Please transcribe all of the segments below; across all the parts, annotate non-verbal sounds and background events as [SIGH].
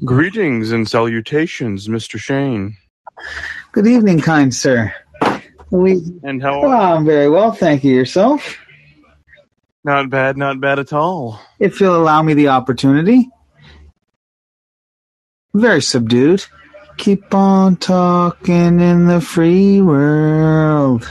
Greetings and salutations, Mr. Shane. Good evening, kind sir. We And how oh, I'm very well, thank you. Yourself? Not bad, not bad at all. If you'll allow me the opportunity. Very subdued. Keep on talking in the free world.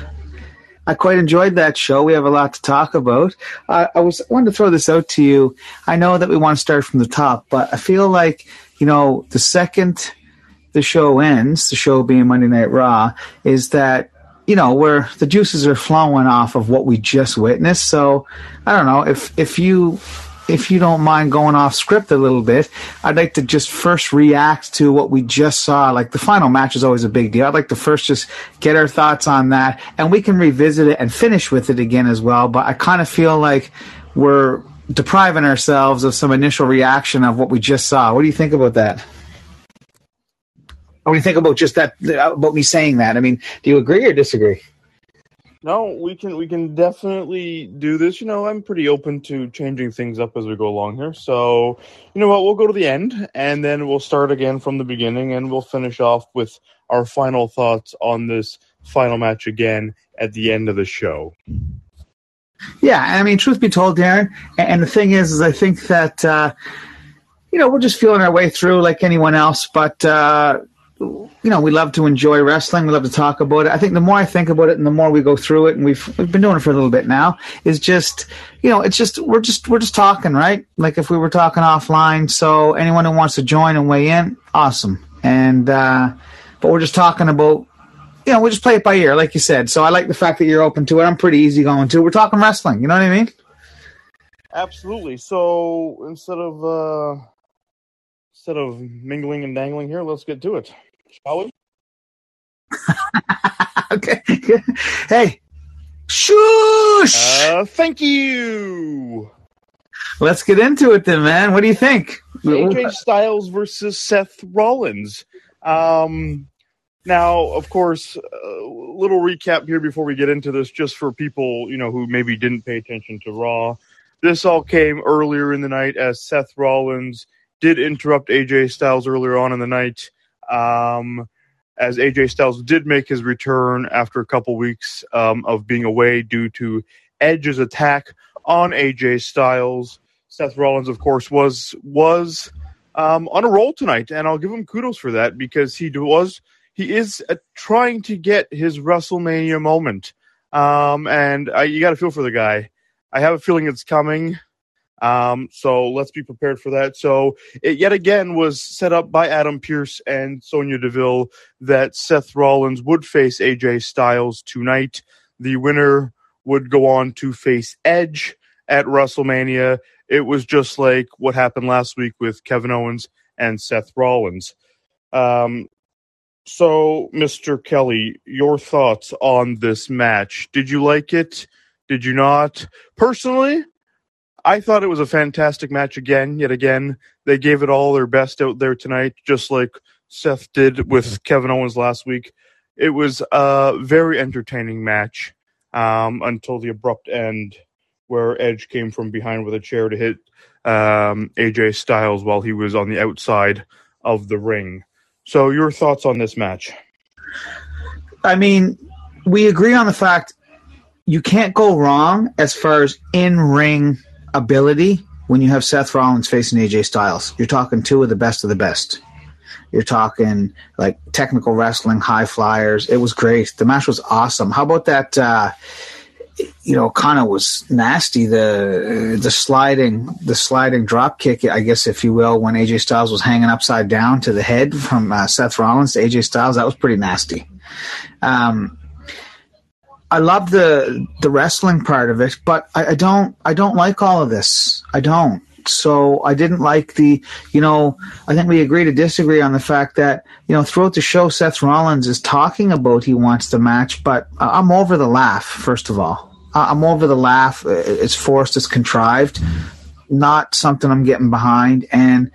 I quite enjoyed that show. We have a lot to talk about. Uh, I was wanted to throw this out to you. I know that we want to start from the top, but I feel like you know the second the show ends, the show being Monday Night Raw, is that you know where the juices are flowing off of what we just witnessed. So I don't know if if you if you don't mind going off script a little bit, I'd like to just first react to what we just saw. Like the final match is always a big deal. I'd like to first just get our thoughts on that, and we can revisit it and finish with it again as well. But I kind of feel like we're depriving ourselves of some initial reaction of what we just saw. What do you think about that? What do you think about just that? About me saying that? I mean, do you agree or disagree? No, we can we can definitely do this. You know, I'm pretty open to changing things up as we go along here. So, you know what, we'll go to the end and then we'll start again from the beginning and we'll finish off with our final thoughts on this final match again at the end of the show. Yeah, I mean, truth be told, Darren, and the thing is, is I think that uh, you know we're just feeling our way through like anyone else, but uh, you know we love to enjoy wrestling. We love to talk about it. I think the more I think about it, and the more we go through it, and we've we've been doing it for a little bit now, is just you know it's just we're just we're just talking, right? Like if we were talking offline. So anyone who wants to join and weigh in, awesome. And uh, but we're just talking about you know, we just play it by ear, like you said. So I like the fact that you're open to it. I'm pretty easy going too. We're talking wrestling. You know what I mean? Absolutely. So instead of uh instead of mingling and dangling here, let's get to it, shall we? [LAUGHS] okay. [LAUGHS] hey, shush. Uh, thank you. Let's get into it then, man. What do you think? AJ Styles versus Seth Rollins. Um, now, of course, a little recap here before we get into this, just for people you know who maybe didn't pay attention to Raw. This all came earlier in the night as Seth Rollins did interrupt AJ Styles earlier on in the night. Um, as AJ Styles did make his return after a couple weeks um, of being away due to Edge's attack on AJ Styles. Seth Rollins, of course, was was um, on a roll tonight, and I'll give him kudos for that because he was he is uh, trying to get his WrestleMania moment, um, and you got to feel for the guy. I have a feeling it's coming. Um, so let's be prepared for that. So it yet again was set up by Adam Pearce and Sonya Deville that Seth Rollins would face AJ Styles tonight. The winner would go on to face Edge at WrestleMania. It was just like what happened last week with Kevin Owens and Seth Rollins. Um, so, Mr. Kelly, your thoughts on this match? Did you like it? Did you not? Personally, I thought it was a fantastic match again, yet again. They gave it all their best out there tonight, just like Seth did with Kevin Owens last week. It was a very entertaining match um, until the abrupt end where Edge came from behind with a chair to hit um, AJ Styles while he was on the outside of the ring. So, your thoughts on this match? I mean, we agree on the fact you can't go wrong as far as in ring ability when you have Seth Rollins facing AJ Styles. You're talking two of the best of the best. You're talking like technical wrestling, high flyers. It was great. The match was awesome. How about that? Uh, you know, kind of was nasty. The the sliding the sliding drop kick, I guess, if you will, when AJ Styles was hanging upside down to the head from uh, Seth Rollins to AJ Styles. That was pretty nasty. Um, I love the the wrestling part of it, but I, I don't I don't like all of this. I don't. So I didn't like the, you know, I think we agree to disagree on the fact that, you know, throughout the show, Seth Rollins is talking about he wants the match, but I'm over the laugh, first of all. I'm over the laugh. It's forced, it's contrived, not something I'm getting behind. And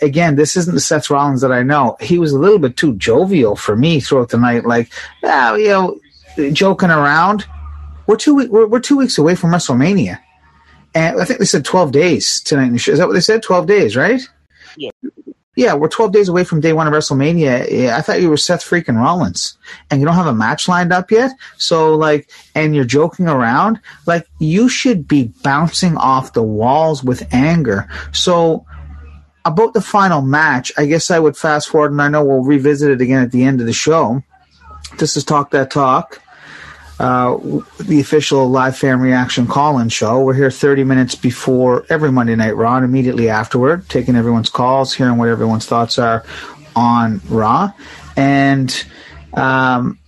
again, this isn't the Seth Rollins that I know. He was a little bit too jovial for me throughout the night, like, ah, you know, joking around. We're two we're, we're two weeks away from WrestleMania and I think they said 12 days tonight. Is that what they said? 12 days, right? Yeah. Yeah, we're 12 days away from day one of WrestleMania. I thought you were Seth freaking Rollins and you don't have a match lined up yet. So like, and you're joking around. Like you should be bouncing off the walls with anger. So about the final match, I guess I would fast forward and I know we'll revisit it again at the end of the show. This is Talk That Talk. Uh, the official live fan reaction call-in show. We're here 30 minutes before every Monday Night Raw and immediately afterward, taking everyone's calls, hearing what everyone's thoughts are on Raw. And um,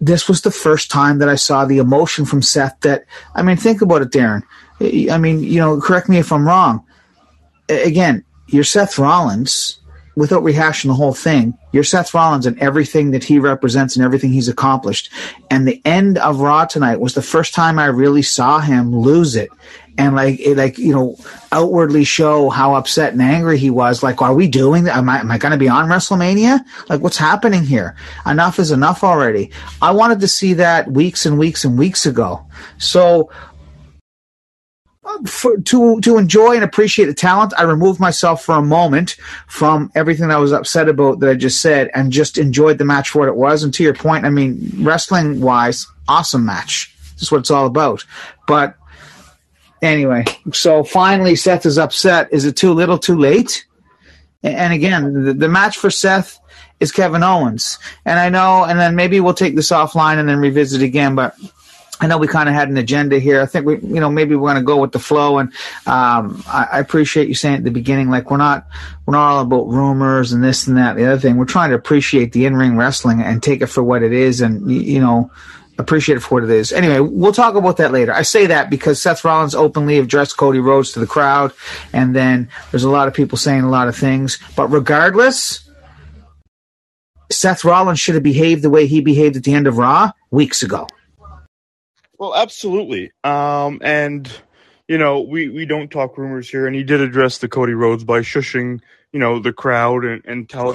this was the first time that I saw the emotion from Seth that, I mean, think about it, Darren. I mean, you know, correct me if I'm wrong. Again, you're Seth Rollins without rehashing the whole thing, you're Seth Rollins and everything that he represents and everything he's accomplished. And the end of Raw tonight was the first time I really saw him lose it. And like, it, like you know, outwardly show how upset and angry he was. Like, are we doing that? Am I, am I going to be on WrestleMania? Like, what's happening here? Enough is enough already. I wanted to see that weeks and weeks and weeks ago. So for, to to enjoy and appreciate the talent, I removed myself for a moment from everything I was upset about that I just said, and just enjoyed the match for what it was. And to your point, I mean, wrestling wise, awesome match. That's what it's all about. But anyway, so finally, Seth is upset. Is it too little, too late? And again, the, the match for Seth is Kevin Owens, and I know. And then maybe we'll take this offline and then revisit again, but I know we kind of had an agenda here. I think we, you know, maybe we're going to go with the flow. And um, I, I, appreciate you saying at the beginning, like we're not, we're not all about rumors and this and that. The other thing, we're trying to appreciate the in-ring wrestling and take it for what it is, and you know, appreciate it for what it is. Anyway, we'll talk about that later. I say that because Seth Rollins openly addressed Cody Rhodes to the crowd, and then there's a lot of people saying a lot of things. But regardless, Seth Rollins should have behaved the way he behaved at the end of Raw weeks ago. Well, absolutely. Um, and you know, we we don't talk rumors here, and he did address the Cody Rhodes by shushing, you know, the crowd and and telling.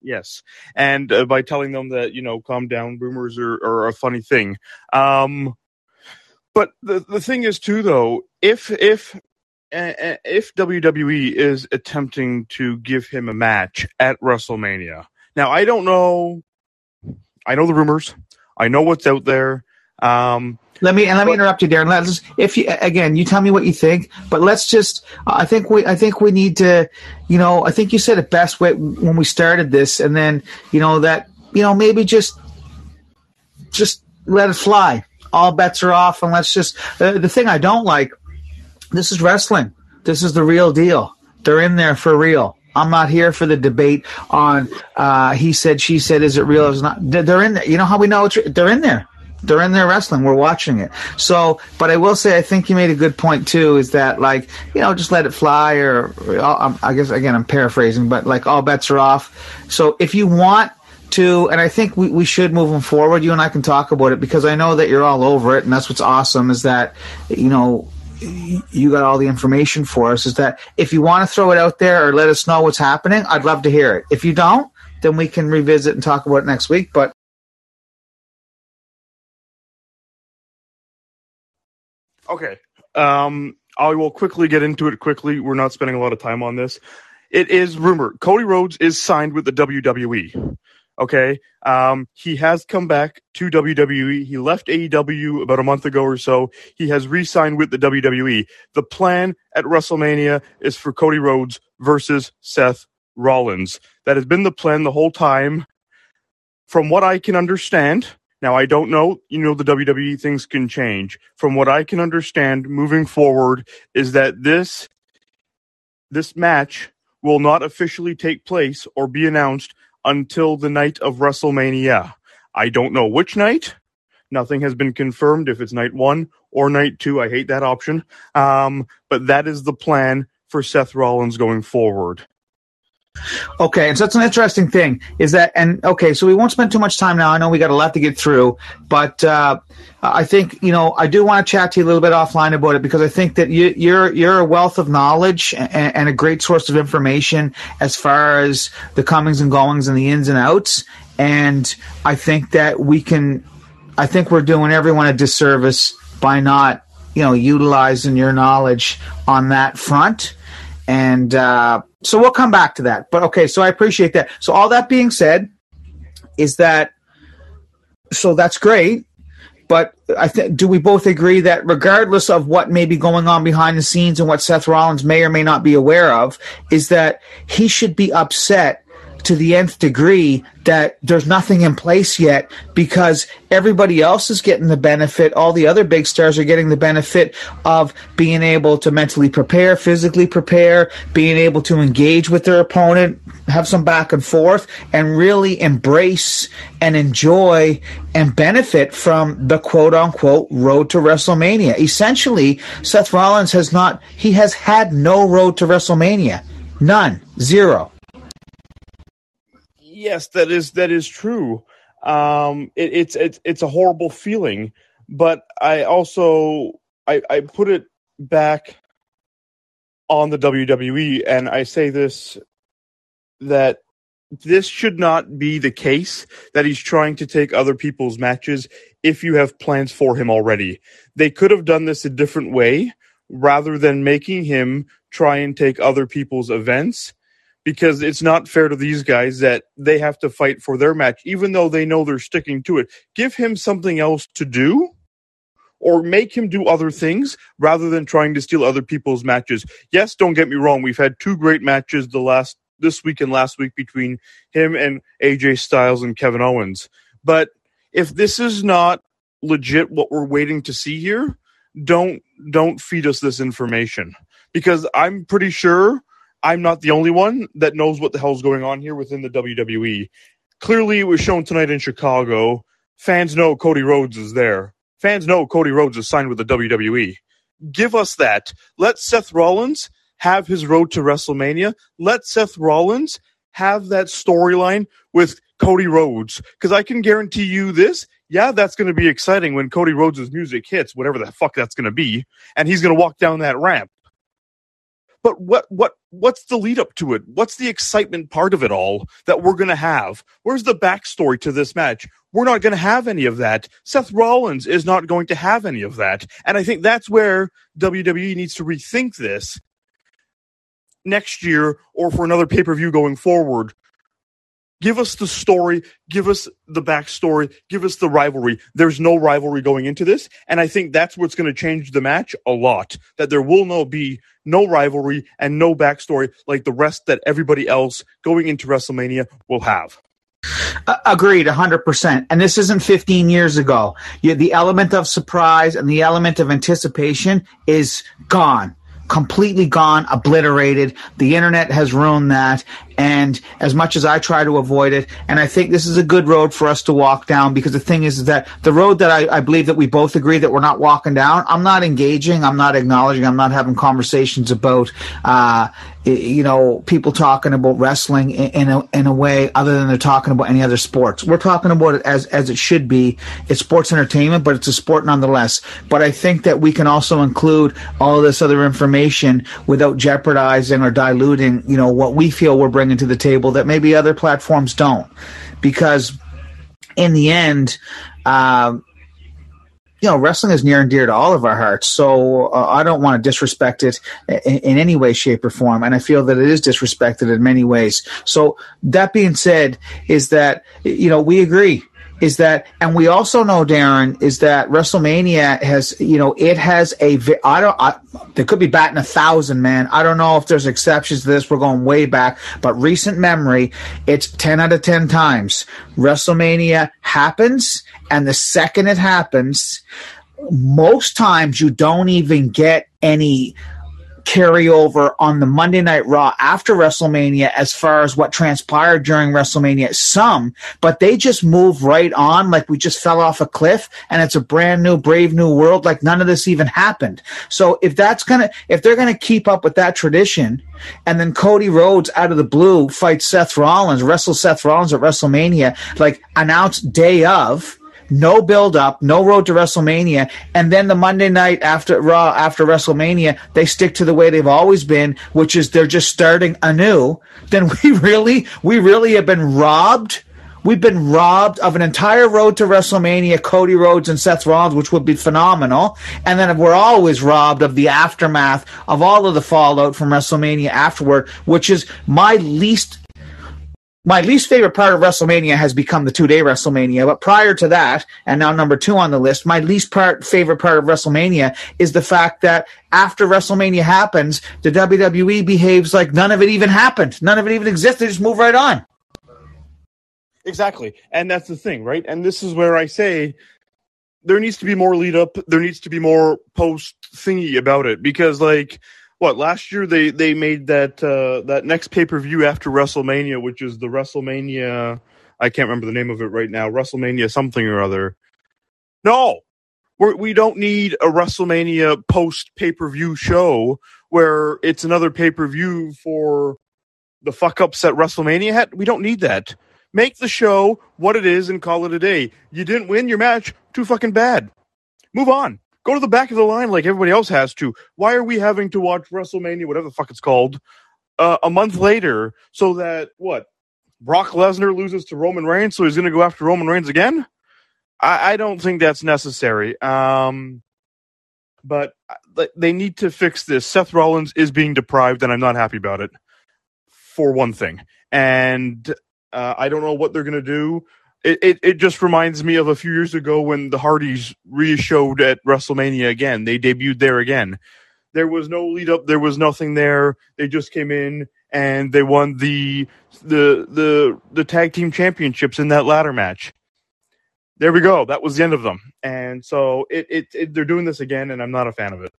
Yes, and uh, by telling them that you know, calm down. Rumors are, are a funny thing. Um, but the the thing is too, though, if if if WWE is attempting to give him a match at WrestleMania, now I don't know. I know the rumors. I know what's out there. Um, let me and let me interrupt you, Darren. Let's if you again, you tell me what you think, but let's just. I think we I think we need to, you know, I think you said it best when we started this, and then you know that you know maybe just just let it fly. All bets are off, and let's just. Uh, the thing I don't like, this is wrestling. This is the real deal. They're in there for real. I'm not here for the debate on uh, he said, she said, is it real? Is not? They're in there. You know how we know it's they're in there. They're in there wrestling. We're watching it. So, but I will say, I think you made a good point too. Is that like you know just let it fly, or, or I guess again I'm paraphrasing, but like all bets are off. So if you want to, and I think we, we should move them forward. You and I can talk about it because I know that you're all over it, and that's what's awesome. Is that you know you got all the information for us is that if you want to throw it out there or let us know what's happening, I'd love to hear it. If you don't, then we can revisit and talk about it next week. But okay, um, I will quickly get into it. Quickly, we're not spending a lot of time on this. It is rumored Cody Rhodes is signed with the WWE. Okay. Um, he has come back to WWE. He left AEW about a month ago or so. He has re signed with the WWE. The plan at WrestleMania is for Cody Rhodes versus Seth Rollins. That has been the plan the whole time. From what I can understand, now I don't know, you know, the WWE things can change. From what I can understand moving forward is that this, this match will not officially take place or be announced until the night of WrestleMania. I don't know which night. Nothing has been confirmed if it's night one or night two. I hate that option. Um, but that is the plan for Seth Rollins going forward. Okay, and so that's an interesting thing is that, and okay, so we won't spend too much time now. I know we got a lot to get through, but uh, I think you know I do want to chat to you a little bit offline about it because I think that you, you're you're a wealth of knowledge and, and, a great source of information as far as the comings and goings and the ins and outs, and I think that we can, I think we're doing everyone a disservice by not you know utilizing your knowledge on that front And uh, so we'll come back to that. But okay, so I appreciate that. So all that being said, is that so that's great. But I think, do we both agree that regardless of what may be going on behind the scenes and what Seth Rollins may or may not be aware of, is that he should be upset to the nth degree that there's nothing in place yet because everybody else is getting the benefit. All the other big stars are getting the benefit of being able to mentally prepare, physically prepare, being able to engage with their opponent, have some back and forth, and really embrace and enjoy and benefit from the quote unquote road to WrestleMania. Essentially, Seth Rollins has not, he has had no road to WrestleMania. None. Zero yes, that is that is true. Um, it, it's it's it's a horrible feeling, but I also I, I put it back on the WWE, and I say this that this should not be the case that he's trying to take other people's matches if you have plans for him already. They could have done this a different way rather than making him try and take other people's events because it's not fair to these guys that they have to fight for their match, even though they know they're sticking to it. Give him something else to do or make him do other things rather than trying to steal other people's matches. Yes, don't get me wrong. We've had two great matches the last this week and last week between him and AJ Styles and Kevin Owens. But if this is not legit what we're waiting to see here, don't don't feed us this information because I'm pretty sure I'm not the only one that knows what the hell's going on here within the WWE. Clearly, it was shown tonight in Chicago. Fans know Cody Rhodes is there. Fans know Cody Rhodes is signed with the WWE. Give us that. Let Seth Rollins have his road to WrestleMania. Let Seth Rollins have that storyline with Cody Rhodes. Because I can guarantee you this. Yeah, that's going to be exciting when Cody Rhodes' music hits, whatever the fuck that's going to be. And he's going to walk down that ramp. But what what what's the lead up to it? What's the excitement part of it all that we're going to have? Where's the backstory to this match? We're not going to have any of that. Seth Rollins is not going to have any of that. And I think that's where WWE needs to rethink this next year or for another pay per view going forward Give us the story, give us the backstory, give us the rivalry. There's no rivalry going into this, and I think that's what's going to change the match a lot. That there will no be no rivalry and no backstory like the rest that everybody else going into WrestleMania will have. Agreed, 100%. And this isn't 15 years ago. The element of surprise and the element of anticipation is gone completely gone, obliterated. The internet has ruined that. And as much as I try to avoid it, and I think this is a good road for us to walk down because the thing is, that the road that I, I believe that we both agree that we're not walking down, I'm not engaging, I'm not acknowledging, I'm not having conversations about, uh, you know, people talking about wrestling in a, in a way other than they're talking about any other sports. We're talking about it as, as it should be. It's sports entertainment, but it's a sport nonetheless. But I think that we can also include all this other information without jeopardizing or diluting, you know, what we feel we're bringing to the table that maybe other platforms don't. Because in the end, uh, you know, wrestling is near and dear to all of our hearts. So uh, I don't want to disrespect it in, in, any way, shape, or form. And I feel that it is disrespected in many ways. So that being said, is that, you know, we agree is that, and we also know, Darren, is that WrestleMania has, you know, it has a, I don't, I, there could be batting a thousand, man. I don't know if there's exceptions to this. We're going way back, but recent memory, it's 10 out of 10 times. WrestleMania happens, and the second it happens, most times you don't even get any carryover on the Monday Night Raw after WrestleMania as far as what transpired during WrestleMania. Some, but they just move right on like we just fell off a cliff and it's a brand new, brave new world like none of this even happened. So if that's gonna, if they're gonna keep up with that tradition, and then Cody Rhodes out of the blue fights Seth Rollins, wrestles Seth Rollins at WrestleMania, like announced day of, no build up, no road to WrestleMania, and then the Monday night after Raw after WrestleMania, they stick to the way they've always been, which is they're just starting anew. Then we [LAUGHS] really, we really have been robbed We've been robbed of an entire road to WrestleMania, Cody Rhodes and Seth Rollins, which would be phenomenal. And then we're always robbed of the aftermath of all of the fallout from WrestleMania afterward, which is my least my least favorite part of WrestleMania has become the two day WrestleMania. But prior to that, and now number two on the list, my least part favorite part of WrestleMania is the fact that after WrestleMania happens, the WWE behaves like none of it even happened. None of it even exists. They just move right on. Exactly. And that's the thing, right? And this is where I say there needs to be more lead up, there needs to be more post thingy about it because like what last year they they made that uh that next pay-per-view after WrestleMania which is the WrestleMania I can't remember the name of it right now, WrestleMania something or other. No. We're, we don't need a WrestleMania post pay-per-view show where it's another pay-per-view for the fuck ups that WrestleMania had. We don't need that. Make the show what it is and call it a day. You didn't win your match, too fucking bad. Move on. Go to the back of the line like everybody else has to. Why are we having to watch WrestleMania, whatever the fuck it's called, uh, a month later so that, what, Brock Lesnar loses to Roman Reigns, so he's going to go after Roman Reigns again? I, I don't think that's necessary. Um, but uh, they need to fix this. Seth Rollins is being deprived, and I'm not happy about it, for one thing. And uh, I don't know what they're going to do. It, it, it just reminds me of a few years ago when the Hardys re-showed at WrestleMania again. They debuted there again. There was no lead up. There was nothing there. They just came in and they won the the the the tag team championships in that ladder match. There we go. That was the end of them. And so it, it, it they're doing this again, and I'm not a fan of it.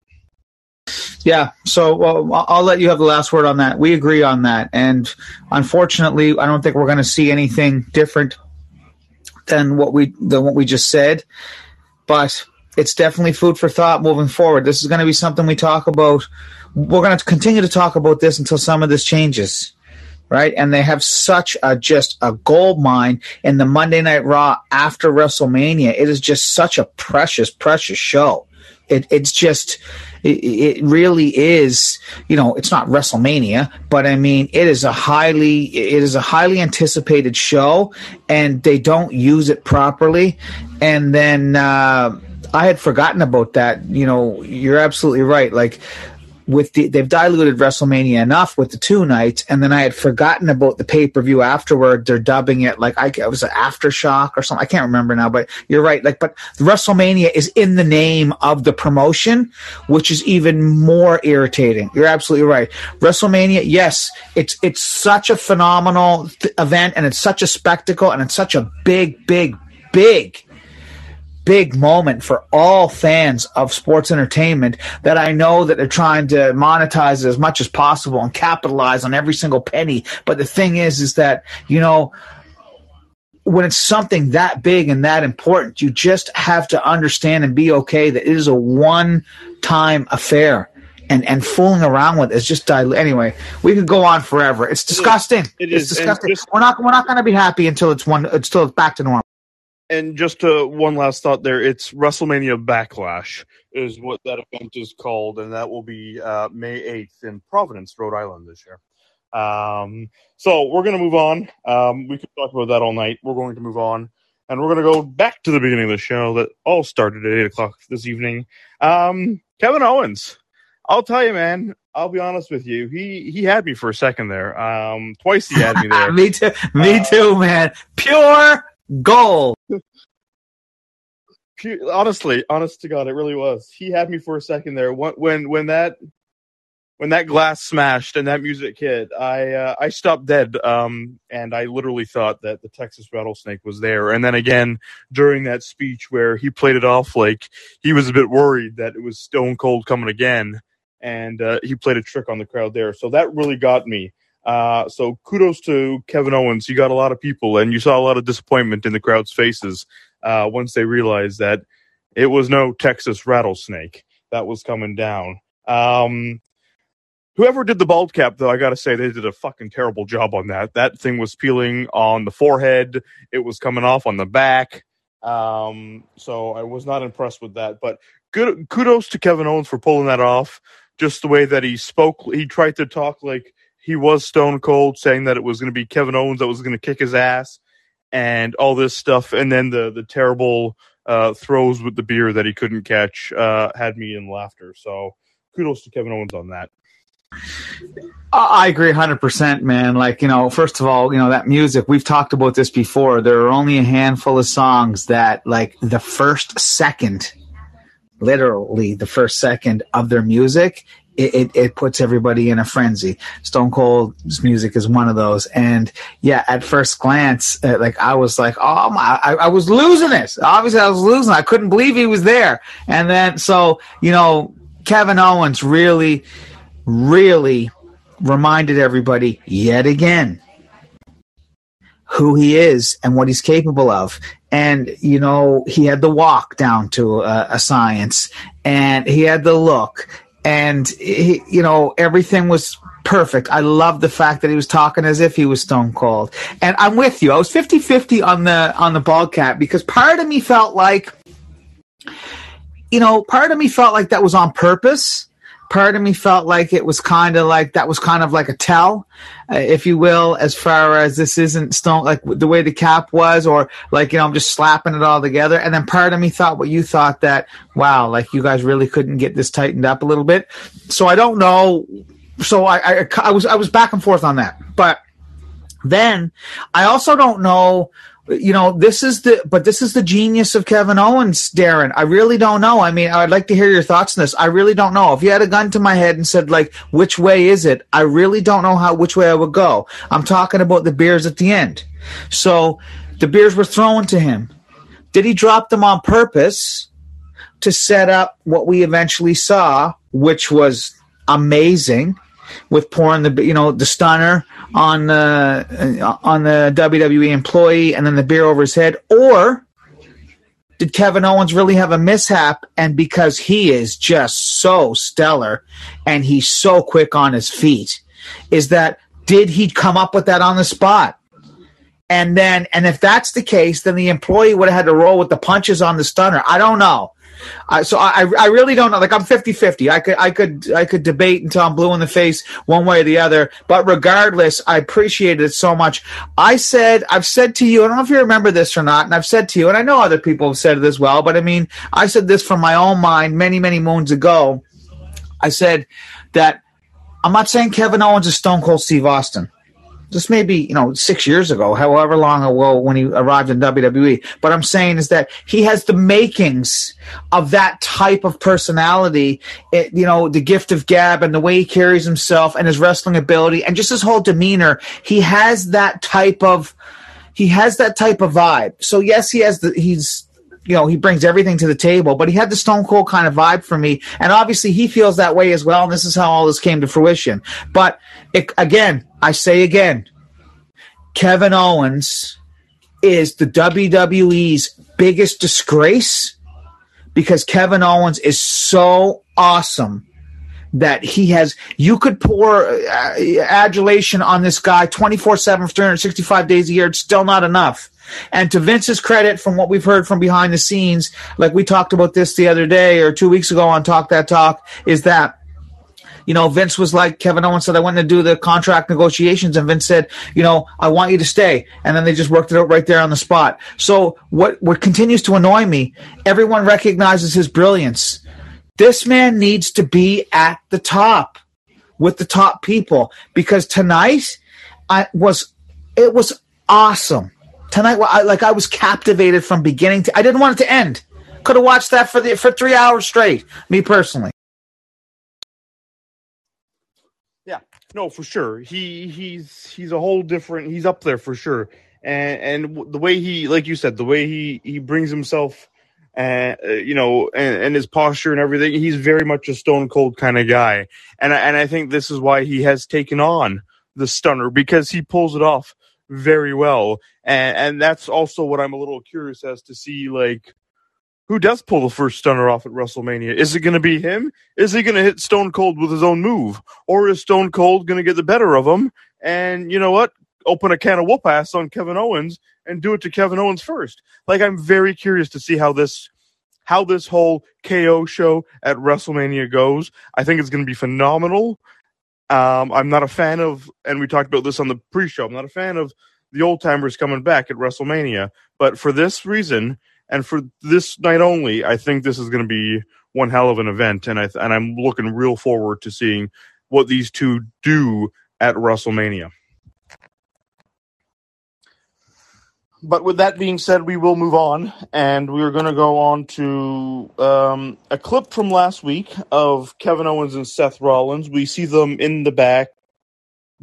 Yeah, so well, I'll let you have the last word on that. We agree on that, and unfortunately, I don't think we're going to see anything different than what we than what we just said. But it's definitely food for thought moving forward. This is going to be something we talk about. We're going to continue to talk about this until some of this changes, right? And they have such a just a gold mine in the Monday Night Raw after WrestleMania. It is just such a precious, precious show. It, it's just it, it really is, you know, it's not WrestleMania, but I mean, it is a highly, it is a highly anticipated show, and they don't use it properly. And then uh, I had forgotten about that. You know, you're absolutely right. Like with the they've diluted WrestleMania enough with the two nights, and then I had forgotten about the pay per view afterward. They're dubbing it like I it was an aftershock or something. I can't remember now, but you're right. Like, but WrestleMania is in the name of the promotion, which is even more irritating. You're absolutely right. WrestleMania, yes, it's it's such a phenomenal th- event, and it's such a spectacle, and it's such a big, big, big big moment for all fans of sports entertainment that I know that they're trying to monetize it as much as possible and capitalize on every single penny. But the thing is, is that, you know, when it's something that big and that important, you just have to understand and be okay that it is a one time affair. And, and fooling around with it is just dilute. Anyway, we could go on forever. It's disgusting. It it's is. disgusting. Just, we're not we're not going to be happy until it's one until it's back to normal and just uh, one last thought there it's wrestlemania backlash is what that event is called and that will be uh, may 8th in providence rhode island this year um, so we're going to move on um, we could talk about that all night we're going to move on and we're going to go back to the beginning of the show that all started at 8 o'clock this evening um, kevin owens i'll tell you man I'll be honest with you. He he had me for a second there. Um, twice he had me [LAUGHS] there. me too. Me uh, too, man. Pure goal. Honestly, honest to God, it really was. He had me for a second there. When when that when that glass smashed and that music hit, I uh, I stopped dead. Um, and I literally thought that the Texas rattlesnake was there. And then again during that speech where he played it off like he was a bit worried that it was Stone Cold coming again, and uh, he played a trick on the crowd there. So that really got me. Uh, so kudos to Kevin Owens. You got a lot of people, and you saw a lot of disappointment in the crowd's faces uh, once they realized that it was no Texas rattlesnake that was coming down. Um, whoever did the bald cap, though, I got to say they did a fucking terrible job on that. That thing was peeling on the forehead. It was coming off on the back. Um, so I was not impressed with that. But good kudos to Kevin Owens for pulling that off. Just the way that he spoke, he tried to talk like he was Stone Cold, saying that it was going to be Kevin Owens that was going to kick his ass. and all this stuff, and then the the terrible uh, throws with the beer that he couldn't catch uh, had me in laughter. So kudos to Kevin Owens on that. I agree 100%, man. Like, you know, first of all, you know, that music, we've talked about this before. There are only a handful of songs that, like, the first second, literally the first second of their music it, it, it, puts everybody in a frenzy. Stone Cold's music is one of those. And yeah, at first glance, uh, like I was like, oh my, I, I, was losing this. Obviously, I was losing. I couldn't believe he was there. And then, so, you know, Kevin Owens really, really reminded everybody yet again who he is and what he's capable of. And, you know, he had the walk down to a, a science and he had the look and he, you know everything was perfect. I love the fact that he was talking as if he was stone cold. And I'm with you. I was 50-50 on the on the ball cap because part of me felt like you know, part of me felt like that was on purpose part of me felt like it was kind of like that was kind of like a tell, uh, if you will, as far as this isn't stone like the way the cap was, or like you know I'm just slapping it all together. And then part of me thought what you thought that wow, like you guys really couldn't get this tightened up a little bit. So I don't know. So I I, I was I was back and forth on that, but then I also don't know you know, this is the, but this is the genius of Kevin Owens, Darren. I really don't know. I mean, I'd like to hear your thoughts on this. I really don't know. If you had a gun to my head and said, like, which way is it? I really don't know how, which way I would go. I'm talking about the beers at the end. So the beers were thrown to him. Did he drop them on purpose to set up what we eventually saw, which was amazing? with pouring the you know the stunner Uh, uh, on the on the WWE employee and then the beer over his head, or did Kevin Owens really have a mishap? And because he is just so stellar and he's so quick on his feet, is that did he come up with that on the spot? And then, and if that's the case, then the employee would have had to roll with the punches on the stunner. I don't know. Uh, so I, I really don't know. Like I'm 50 50. I could, I could, I could debate until I'm blue in the face one way or the other. But regardless, I appreciated it so much. I said, I've said to you, I don't know if you remember this or not, and I've said to you, and I know other people have said it as well, but I mean, I said this from my own mind many, many moons ago. I said that I'm not saying Kevin Owens is Stone Cold Steve Austin this may be you know six years ago, however long ago when he arrived in WWE. But I'm saying is that he has the makings of that type of personality. It, you know, the gift of gab and the way he carries himself and his wrestling ability and just his whole demeanor. He has that type of he has that type of vibe. So yes, he has the he's you know, he brings everything to the table, but he had the Stone Cold kind of vibe for me. And obviously he feels that way as well. And this is how all this came to fruition. But it, again, I say again, Kevin Owens is the WWE's biggest disgrace because Kevin Owens is so awesome that he has you could pour uh, adulation on this guy 24/7 for 365 days a year it's still not enough and to Vince's credit from what we've heard from behind the scenes like we talked about this the other day or 2 weeks ago on Talk That Talk is that you know, Vince was like, Kevin Owens said, I went to do the contract negotiations. And Vince said, you know, I want you to stay. And then they just worked it out right there on the spot. So what, what continues to annoy me, everyone recognizes his brilliance. This man needs to be at the top with the top people because tonight I was, it was awesome. Tonight, I, like I was captivated from beginning to, I didn't want it to end. Could have watched that for the, for three hours straight, me personally. Yeah. No, for sure. He he's he's a whole different. He's up there for sure. And and the way he, like you said, the way he he brings himself, and uh, you know, and, and his posture and everything, he's very much a stone cold kind of guy. And I, and I think this is why he has taken on the stunner because he pulls it off very well. And and that's also what I'm a little curious as to see like who does pull the first stunner off at WrestleMania? Is it going to be him? Is he going to hit Stone Cold with his own move? Or is Stone Cold going to get the better of him? And you know what? Open a can of whoop ass on Kevin Owens and do it to Kevin Owens first. Like I'm very curious to see how this how this whole KO show at WrestleMania goes. I think it's going to be phenomenal. Um, I'm not a fan of, and we talked about this on the pre-show. I'm not a fan of the old timers coming back at WrestleMania. But for this reason and for this night only, I think this is going to be one hell of an event, and I and I'm looking real forward to seeing what these two do at WrestleMania. But with that being said, we will move on, and we are going to go on to um, a clip from last week of Kevin Owens and Seth Rollins. We see them in the back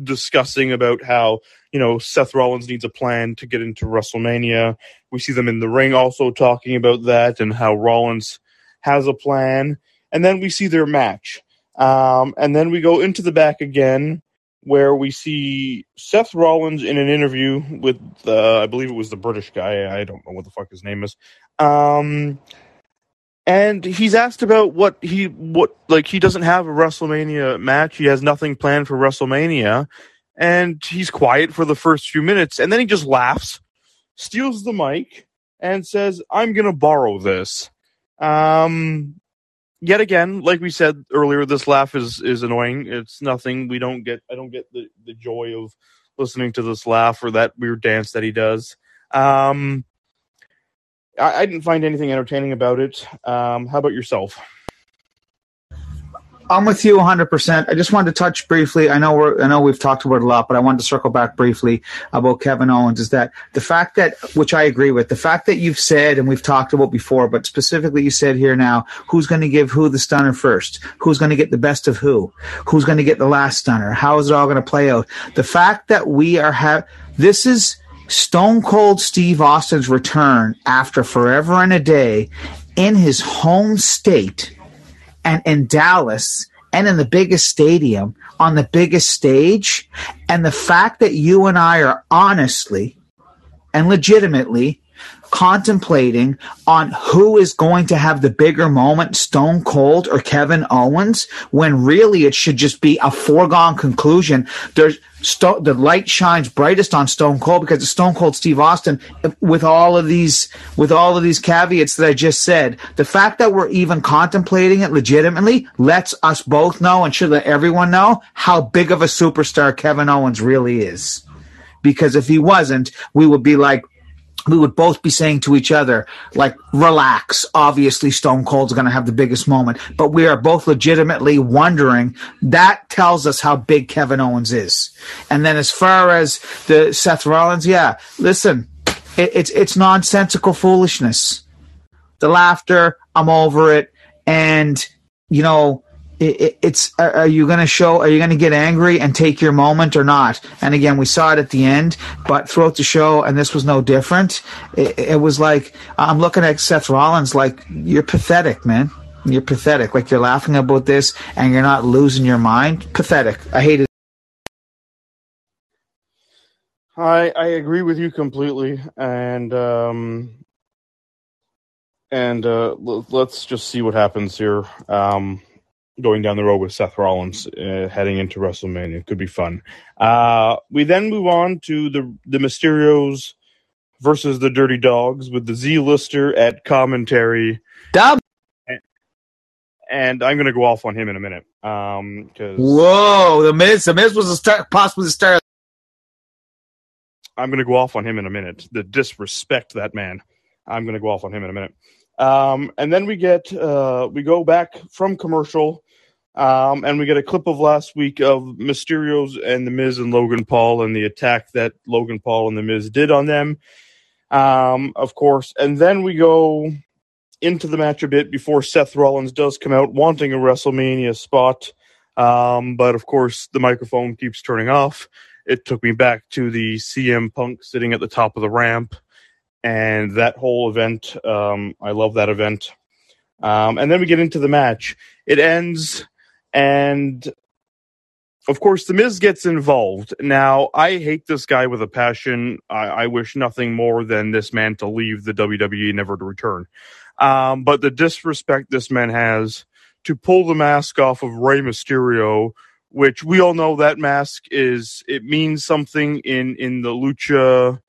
discussing about how you know Seth Rollins needs a plan to get into WrestleMania. We see them in the ring also talking about that and how Rollins has a plan, and then we see their match, um, and then we go into the back again where we see Seth Rollins in an interview with, uh, I believe it was the British guy. I don't know what the fuck his name is. Um, and he's asked about what he what like he doesn't have a WrestleMania match. He has nothing planned for WrestleMania, and he's quiet for the first few minutes, and then he just laughs, steals the mic, and says, "I'm gonna borrow this." Um, yet again, like we said earlier, this laugh is is annoying. It's nothing. We don't get. I don't get the the joy of listening to this laugh or that weird dance that he does. Um, I, I didn't find anything entertaining about it. Um, how about yourself? I'm with you 100%. I just wanted to touch briefly. I know we're, I know we've talked about a lot, but I wanted to circle back briefly about Kevin Owens is that the fact that, which I agree with, the fact that you've said, and we've talked about before, but specifically you said here now, who's going to give who the stunner first? Who's going to get the best of who? Who's going to get the last stunner? How is it all going to play out? The fact that we are have, this is Stone Cold Steve Austin's return after forever and a day in his home state and in Dallas and in the biggest stadium on the biggest stage. And the fact that you and I are honestly and legitimately contemplating on who is going to have the bigger moment, Stone Cold or Kevin Owens, when really it should just be a foregone conclusion. There's the light shines brightest on Stone Cold because it's Stone Cold Steve Austin. With all of these, with all of these caveats that I just said, the fact that we're even contemplating it legitimately lets us both know and should let everyone know how big of a superstar Kevin Owens really is. Because if he wasn't, we would be like, we would both be saying to each other, like, relax. Obviously, Stone Cold's going to have the biggest moment, but we are both legitimately wondering. That tells us how big Kevin Owens is. And then as far as the Seth Rollins, yeah, listen, it, it's, it's nonsensical foolishness. The laughter, I'm over it. And, you know, it, it's are you going to show are you going to get angry and take your moment or not? And again we saw it at the end but throughout the show and this was no different it, it was like i'm looking at seth rollins like you're pathetic man. You're pathetic. Like you're laughing about this and you're not losing your mind. Pathetic. I hate it. I I agree with you completely, and um, and uh, l- let's just see what happens here. Um, going down the road with Seth Rollins uh, heading into WrestleMania. It could be fun. Uh, we then move on to the the Mysterios versus the Dirty Dawgs with the Z Lister at commentary. Dub. And, and I'm going to go off on him in a minute. Um, cause whoa the miz the miz was a star possibly the star I'm going to go off on him in a minute. The disrespect that man. I'm going to go off on him in a minute. Um, and then we get uh, we go back from commercial, um, and we get a clip of last week of Mysterios and the Miz and Logan Paul and the attack that Logan Paul and the Miz did on them. Um, of course, and then we go into the match a bit before Seth Rollins does come out wanting a WrestleMania spot. Um, but of course, the microphone keeps turning off. It took me back to the CM Punk sitting at the top of the ramp and that whole event. Um, I love that event. Um, and then we get into the match. It ends, and of course, The Miz gets involved. Now, I hate this guy with a passion. I, I wish nothing more than this man to leave the WWE, never to return. Um, but the disrespect this man has to pull the mask off of Rey Mysterio, which we all know that mask is it means something in in the lucha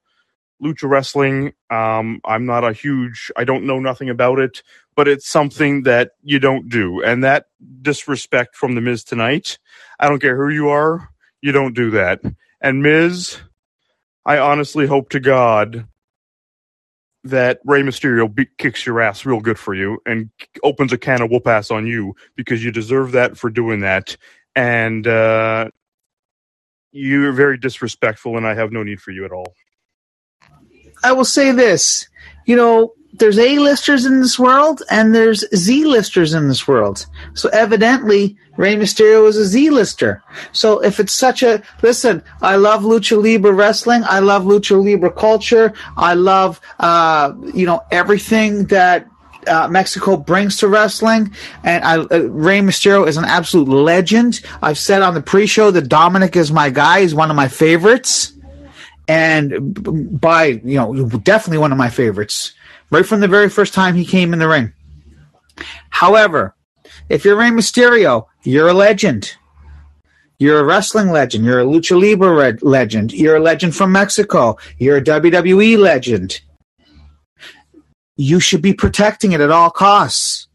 lucha wrestling. Um, I'm not a huge, I don't know nothing about it, but it's something that you don't do. And that disrespect from the Miz tonight, I don't care who you are, you don't do that. And Miz, I honestly hope to God that Rey Mysterio be- kicks your ass real good for you and opens a can of whoop ass on you because you deserve that for doing that. And uh, you're very disrespectful, and I have no need for you at all. I will say this. You know, there's A-listers in this world and there's Z-listers in this world. So evidently, Rey Mysterio is a Z-lister. So if it's such a listen, I love lucha libre wrestling. I love lucha libre culture. I love uh, you know everything that uh, Mexico brings to wrestling, and I, uh, Rey Mysterio is an absolute legend. I've said on the pre-show that Dominik is my guy. He's one of my favorites, and by you know definitely one of my favorites right from the very first time he came in the ring. However, if you're Rey Mysterio, you're a legend. You're a wrestling legend. You're a lucha libre legend. You're a legend from Mexico. You're a WWE legend. You should be protecting it at all costs.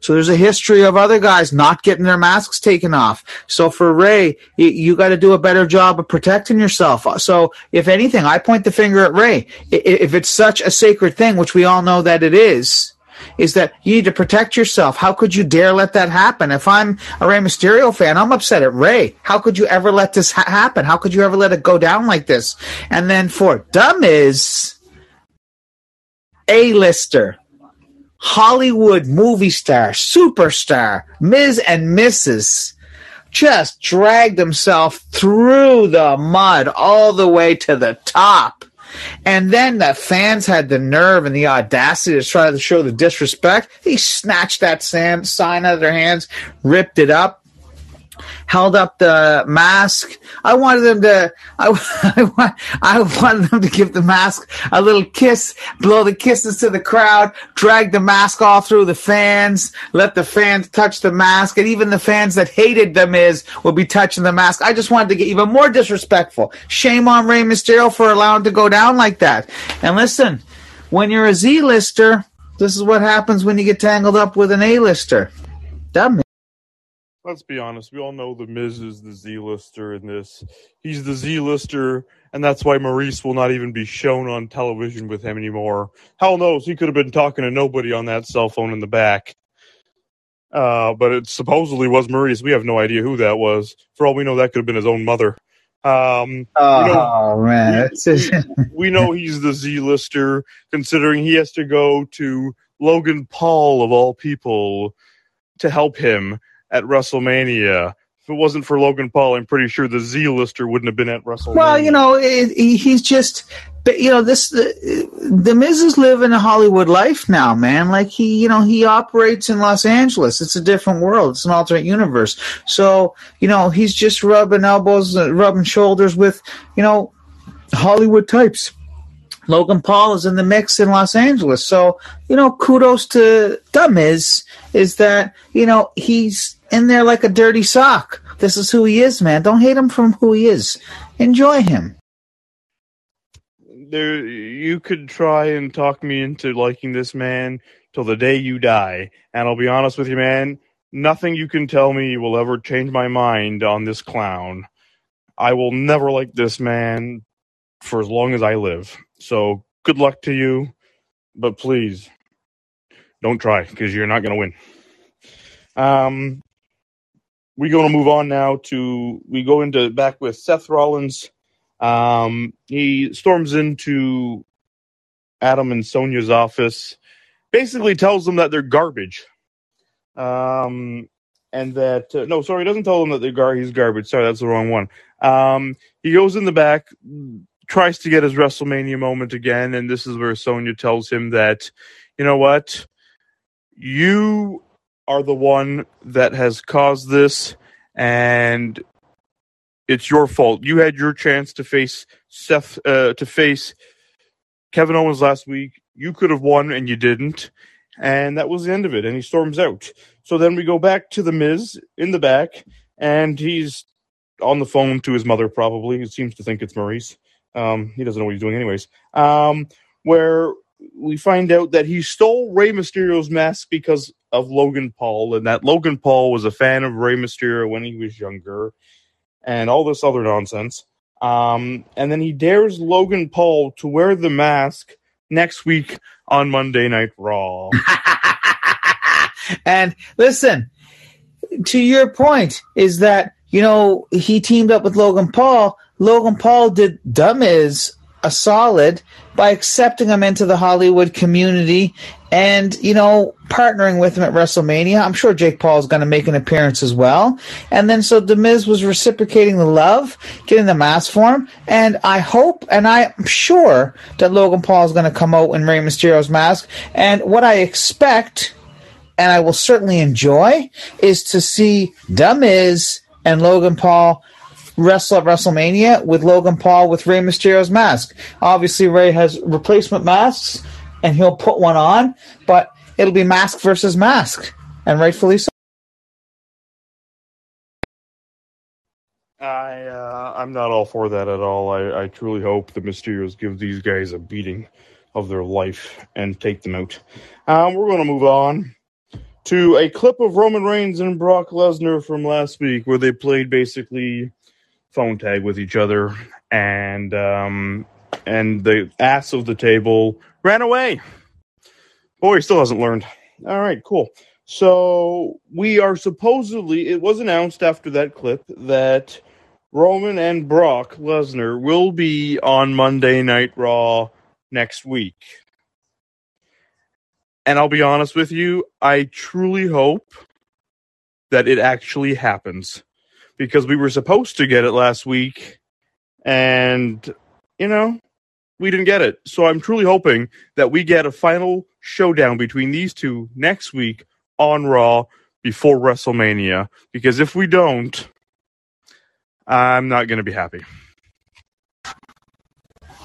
So there's a history of other guys not getting their masks taken off. So for Rey, you, you got to do a better job of protecting yourself. Uh, so if anything, I point the finger at Rey. If it's such a sacred thing, which we all know that it is, is that you need to protect yourself. How could you dare let that happen? If I'm a Rey Mysterio fan, I'm upset at Rey. How could you ever let this ha- happen? How could you ever let it go down like this? And then for The Miz A-lister. Hollywood movie star, superstar, Miz and Mrs. just dragged himself through the mud all the way to the top. And then the fans had the nerve and the audacity to try to show the disrespect. He snatched that sign out of their hands, ripped it up, held up the mask. I wanted them to, I, [LAUGHS] I, wanted them to give the mask a little kiss, blow the kisses to the crowd, drag the mask all through the fans, let the fans touch the mask, and even the fans that hated The Miz will be touching the mask. I just wanted to get even more disrespectful. Shame on Rey Mysterio for allowing to go down like that. And listen, when you're a Z-lister, this is what happens when you get tangled up with an A-lister. Dumb let's be honest. We all know the Miz is the Z-lister in this. He's the Z-lister, and that's why Maryse will not even be shown on television with him anymore. Hell knows he could have been talking to nobody on that cell phone in the back. Uh, but it supposedly was Maryse. We have no idea who that was. For all we know, that could have been his own mother. Um, oh know, man, we, we, know he's the Z-lister, considering he has to go to Logan Paul of all people to help him at WrestleMania. If it wasn't for Logan Paul, I'm pretty sure the Z lister wouldn't have been at WrestleMania. Well, you know, it, he's just, you know, this the, the Miz is living a Hollywood life now, man. Like he, you know, he operates in Los Angeles. It's a different world. It's an alternate universe. So, you know, he's just rubbing elbows, uh, rubbing shoulders with, you know, Hollywood types. Logan Paul is in the mix in Los Angeles. So, you know, kudos to The Miz is that, you know, he's in there like a dirty sock. This is who he is, man. Don't hate him from who he is. Enjoy him. There, you could try and talk me into liking this man till the day you die, and I'll be honest with you, man. Nothing you can tell me will ever change my mind on this clown. I will never like this man for as long as I live. So good luck to you, but please don't try because you're not going to win. Um, we're going to move on now to we go into back with Seth Rollins. Um, he storms into Adam and Sonya's office, basically tells them that they're garbage. Um, and that uh, no, sorry, he doesn't tell them that they're gar- he's garbage. Sorry, that's the wrong one. Um, he goes in the back, tries to get his WrestleMania moment again, and this is where Sonya tells him that, you know what, you are the one that has caused this, and it's your fault. You had your chance to face Seth, uh, to face Kevin Owens last week. You could have won, and you didn't, and that was the end of it. And he storms out. So then we go back to the Miz in the back, and he's on the phone to his mother. Probably, he seems to think it's Maryse. Um, he doesn't know what he's doing, anyways. Um, where we find out that he stole Rey Mysterio's mask because of Logan Paul, and that Logan Paul was a fan of Rey Mysterio when he was younger, and all this other nonsense. Um, and then he dares Logan Paul to wear the mask next week on Monday Night Raw. [LAUGHS] and listen, to your point, is that you know he teamed up with Logan Paul. Logan Paul did the Miz a solid by accepting him into the Hollywood community and, you know, partnering with him at WrestleMania. I'm sure Jake Paul is going to make an appearance as well. And then so The Miz was reciprocating the love, getting the mask for him. And I hope and I'm sure that Logan Paul is going to come out in Rey Mysterio's mask. And what I expect, and I will certainly enjoy, is to see The Miz and Logan Paul wrestle at WrestleMania with Logan Paul with Rey Mysterio's mask. Obviously, Rey has replacement masks, and he'll put one on, but it'll be mask versus mask, and rightfully so. I uh, I'm not all for that at all. I, I truly hope the Mysterios give these guys a beating of their life and take them out. Um, we're going to move on to a clip of Roman Reigns and Brock Lesnar from last week, where they played basically phone tag with each other, and um, and the ass of the table ran away. Boy, he still hasn't learned. All right, cool. So we are supposedly it was announced after that clip that Roman and Brock Lesnar will be on Monday Night Raw next week. And I'll be honest with you, I truly hope that it actually happens because we were supposed to get it last week and you know we didn't get it. So i'm truly hoping that we get a final showdown between these two next week on raw before wrestlemania because if we don't i'm not going to be happy.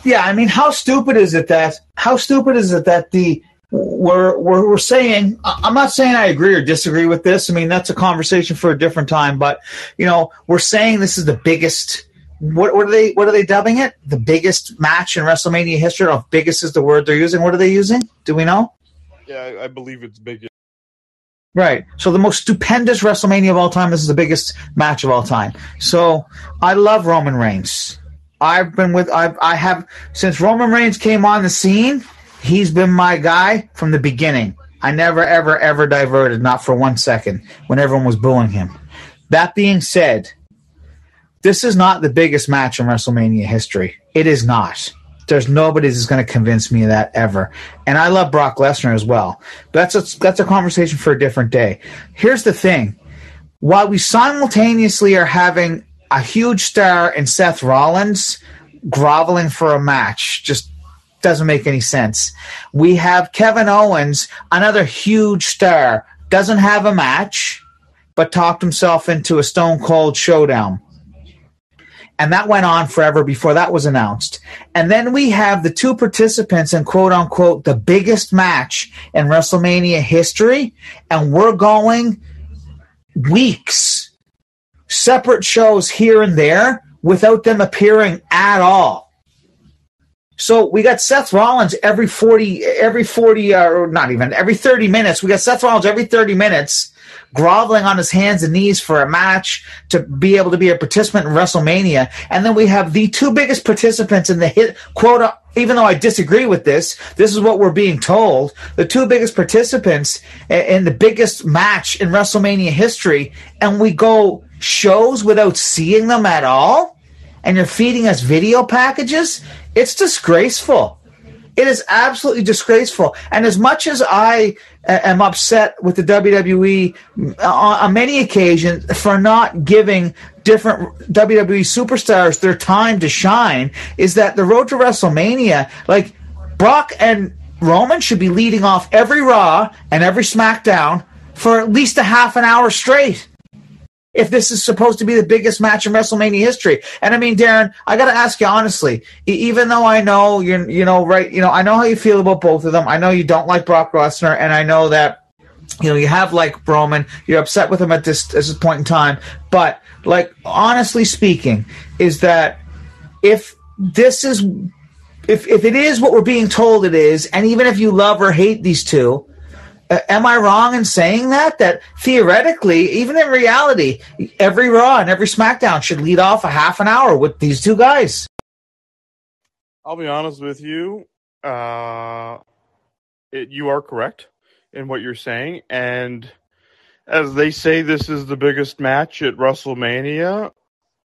Yeah i mean how stupid is it that how stupid is it that the we're, we're, we're saying i'm not saying i agree or disagree with this i mean that's a conversation for a different time but you know we're saying this is the biggest what, what are they what are they dubbing it the biggest match in wrestlemania history or biggest is the word they're using what are they using do we know yeah i, I believe it's biggest. Right. So the most stupendous WrestleMania of all time. This is the biggest match of all time. So I love Roman Reigns. I've been with I've I have since Roman Reigns came on the scene he's been my guy from the beginning. I never, ever, ever diverted, not for one second, when everyone was booing him. That being said, this is not the biggest match in WrestleMania history. It is not. There's nobody that's going to convince me of that ever. And I love Brock Lesnar as well. But that's a, that's a conversation for a different day. Here's the thing. While we simultaneously are having a huge star in Seth Rollins groveling for a match, just doesn't make any sense. We have Kevin Owens, another huge star, doesn't have a match, but talked himself into a stone cold showdown. And that went on forever before that was announced. And then we have the two participants in quote unquote the biggest match in WrestleMania history. And we're going weeks, separate shows here and there without them appearing at all. So we got Seth Rollins every 40, every 40, uh, or not even, every 30 minutes. We got Seth Rollins every 30 minutes groveling on his hands and knees for a match to be able to be a participant in WrestleMania. And then we have the two biggest participants in the hit quota. even though I disagree with this, this is what we're being told. The two biggest participants in the biggest match in WrestleMania history. And we go shows without seeing them at all. And you're feeding us video packages it's disgraceful. It is absolutely disgraceful. And as much as I uh, am upset with the WWE uh, on, many occasions for not giving different WWE superstars their time to shine, is that the road to WrestleMania, like Brock and Roman should be leading off every Raw and every SmackDown for at least a half an hour straight if this is supposed to be the biggest match in WrestleMania history. And I mean, Darren, I got to ask you honestly, even though I know you're, you know, right, you know, I know how you feel about both of them. I know you don't like Brock Lesnar, and I know that, you know, you have like Roman, you're upset with him at this, at this point in time. But like, honestly speaking, is that if this is, if, if it is what we're being told it is, and even if you love or hate these two, am I wrong in saying that? That theoretically, even in reality, every Raw and every SmackDown should lead off a half an hour with these two guys. I'll be honest with you. Uh, it, you are correct in what you're saying, and as they say, this is the biggest match at WrestleMania.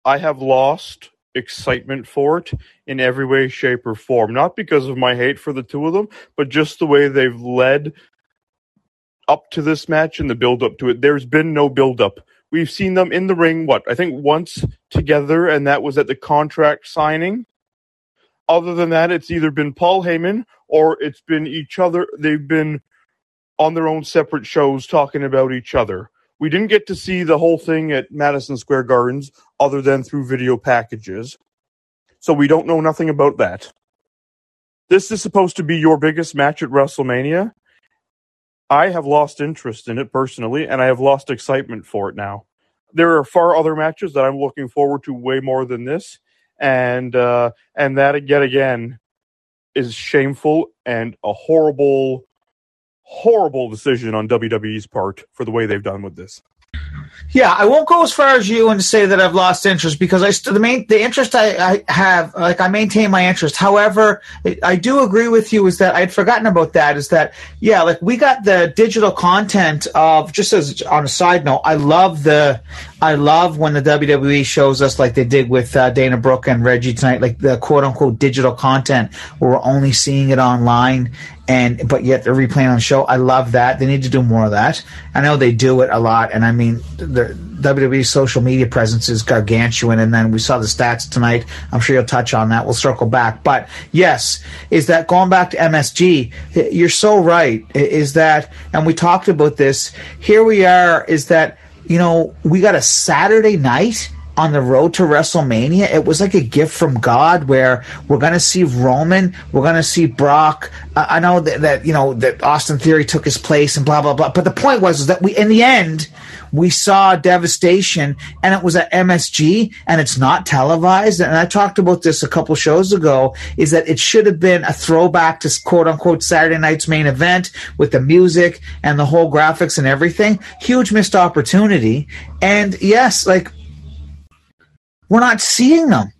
I have lost excitement for it in every way, shape, or form. Not because of my hate for the two of them, but just the way they've led up to this match and the build up to it. There's been no build up. We've seen them in the ring, what, I think once together, and that was at the contract signing. Other than that, it's either been Paul Heyman or it's been each other. They've been on their own separate shows talking about each other. We didn't get to see the whole thing at Madison Square Gardens other than through video packages. So we don't know nothing about that. This is supposed to be your biggest match at WrestleMania. I have lost interest in it personally, and I have lost excitement for it now. There are far other matches that I'm looking forward to way more than this, and uh, and that yet again is shameful and a horrible, horrible decision on WWE's part for the way they've done with this. Yeah, I won't go as far as you and say that I've lost interest because I st- the main the interest I, I have like I maintain my interest. However, I do agree with you is that I'd forgotten about that. Is that yeah, like we got the digital content of just as on a side note, I love the I love when the WWE shows us like they did with uh, Dana Brooke and Reggie tonight, like the quote unquote digital content where we're only seeing it online and but yet they're replaying on the show. I love that. They need to do more of that. I know they do it a lot, and I mean the WWE social media presence is gargantuan. And then we saw the stats tonight. I'm sure you'll touch on that. We'll circle back, but yes, is that going back to MSG? You're so right. Is that, and we talked about this. Here we are. Is that you know we got a Saturday night on the road to WrestleMania, it was like a gift from God where we're going to see Roman, we're going to see Brock. I know that, that, you know, that Austin Theory took his place and blah, blah, blah. But the point was is that we, in the end, we saw devastation and it was at MSG and it's not televised. And I talked about this a couple shows ago is that it should have been a throwback to quote unquote Saturday night's main event with the music and the whole graphics and everything. Huge missed opportunity. And yes, like we're not seeing them.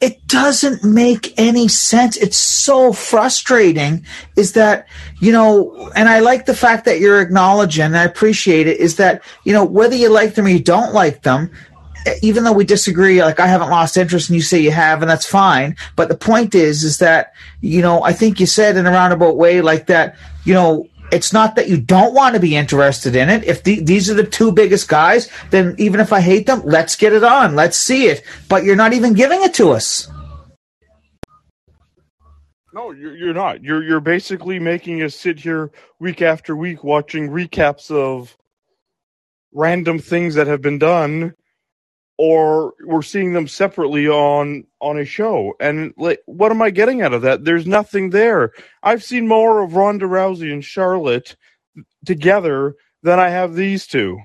It doesn't make any sense. It's so frustrating is that, you know, and I like the fact that you're acknowledging, and I appreciate it, is that, you know, whether you like them or you don't like them, even though we disagree, like I haven't lost interest and you say you have, and that's fine. But the point is, is that, you know, I think you said in a roundabout way like that, you know, it's not that you don't want to be interested in it. If the, these are the two biggest guys, then even if I hate them, let's get it on. Let's see it. But you're not even giving it to us. No, you're, you're not. You're you're basically making us sit here week after week watching recaps of random things that have been done or we're seeing them separately on on a show. And like, what am I getting out of that? There's nothing there. I've seen more of Ronda Rousey and Charlotte together than I have these two.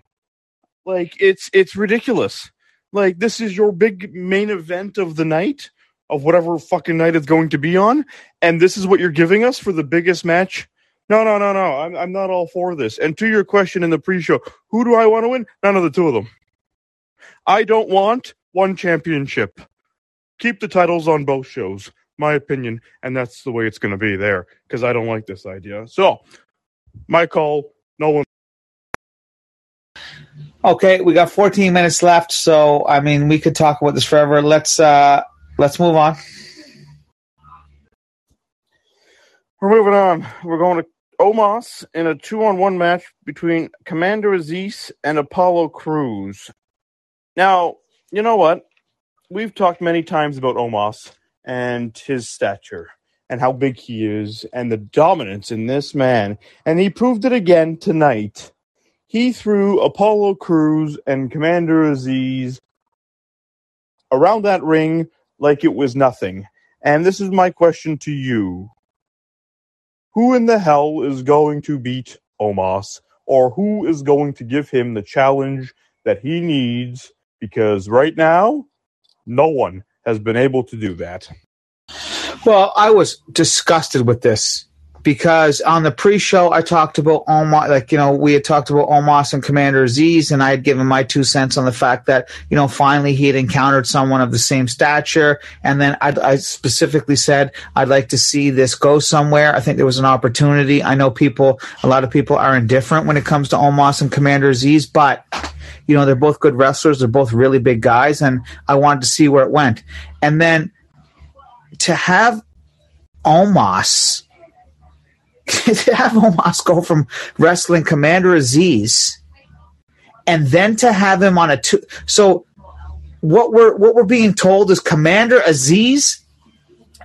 Like it's it's ridiculous. Like this is your big main event of the night of whatever fucking night it's going to be on, and this is what you're giving us for the biggest match. No, no, no, no. I'm I'm not all for this. And to your question in the pre-show, who do I want to win? None of the two of them. I don't want one championship. Keep the titles on both shows, my opinion, and that's the way it's going to be there because I don't like this idea. So, my call. No one. Okay, we got 14 minutes left, so I mean we could talk about this forever. Let's uh let's move on. We're moving on. We're going to Omos in a two-on-one match between Commander Azeez and Apollo Crews. Now, you know what? We've talked many times about Omos and his stature and how big he is and the dominance in this man. And he proved it again tonight. He threw Apollo Crews and Commander Azeez around that ring like it was nothing. And this is my question to you. Who in the hell is going to beat Omos? Or who is going to give him the challenge that he needs because right now, no one has been able to do that. Well, I was disgusted with this because on the pre-show I talked about Omos, like you know we had talked about Omos and Commander Azeez, and I had given my two cents on the fact that you know finally he had encountered someone of the same stature, and then I, I specifically said I'd like to see this go somewhere. I think there was an opportunity. I know people, a lot of people are indifferent when it comes to Omos and Commander Azeez, but you know they're both good wrestlers. They're both really big guys, and I wanted to see where it went, and then to have Omos [LAUGHS] to have Omos go from wrestling Commander Azeez and then to have him on a two so what we're what we're being told is Commander Azeez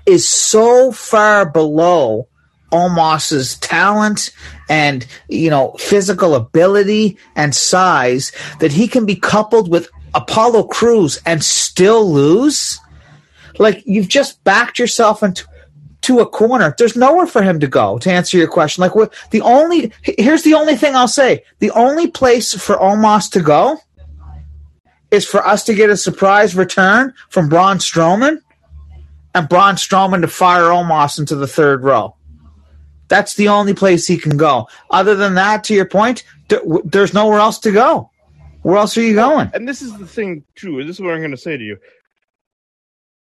is so far below Omos's talent and you know physical ability and size that he can be coupled with Apollo Crews and still lose. Like you've just backed yourself into to a corner. There's nowhere for him to go. To answer your question, like what the only here's the only thing I'll say: the only place for Omos to go is for us to get a surprise return from Braun Strowman, and Braun Strowman to fire Omos into the third row. That's the only place he can go. Other than that, to your point, there's nowhere else to go. Where else are you going? And this is the thing, too. This is what I'm going to say to you.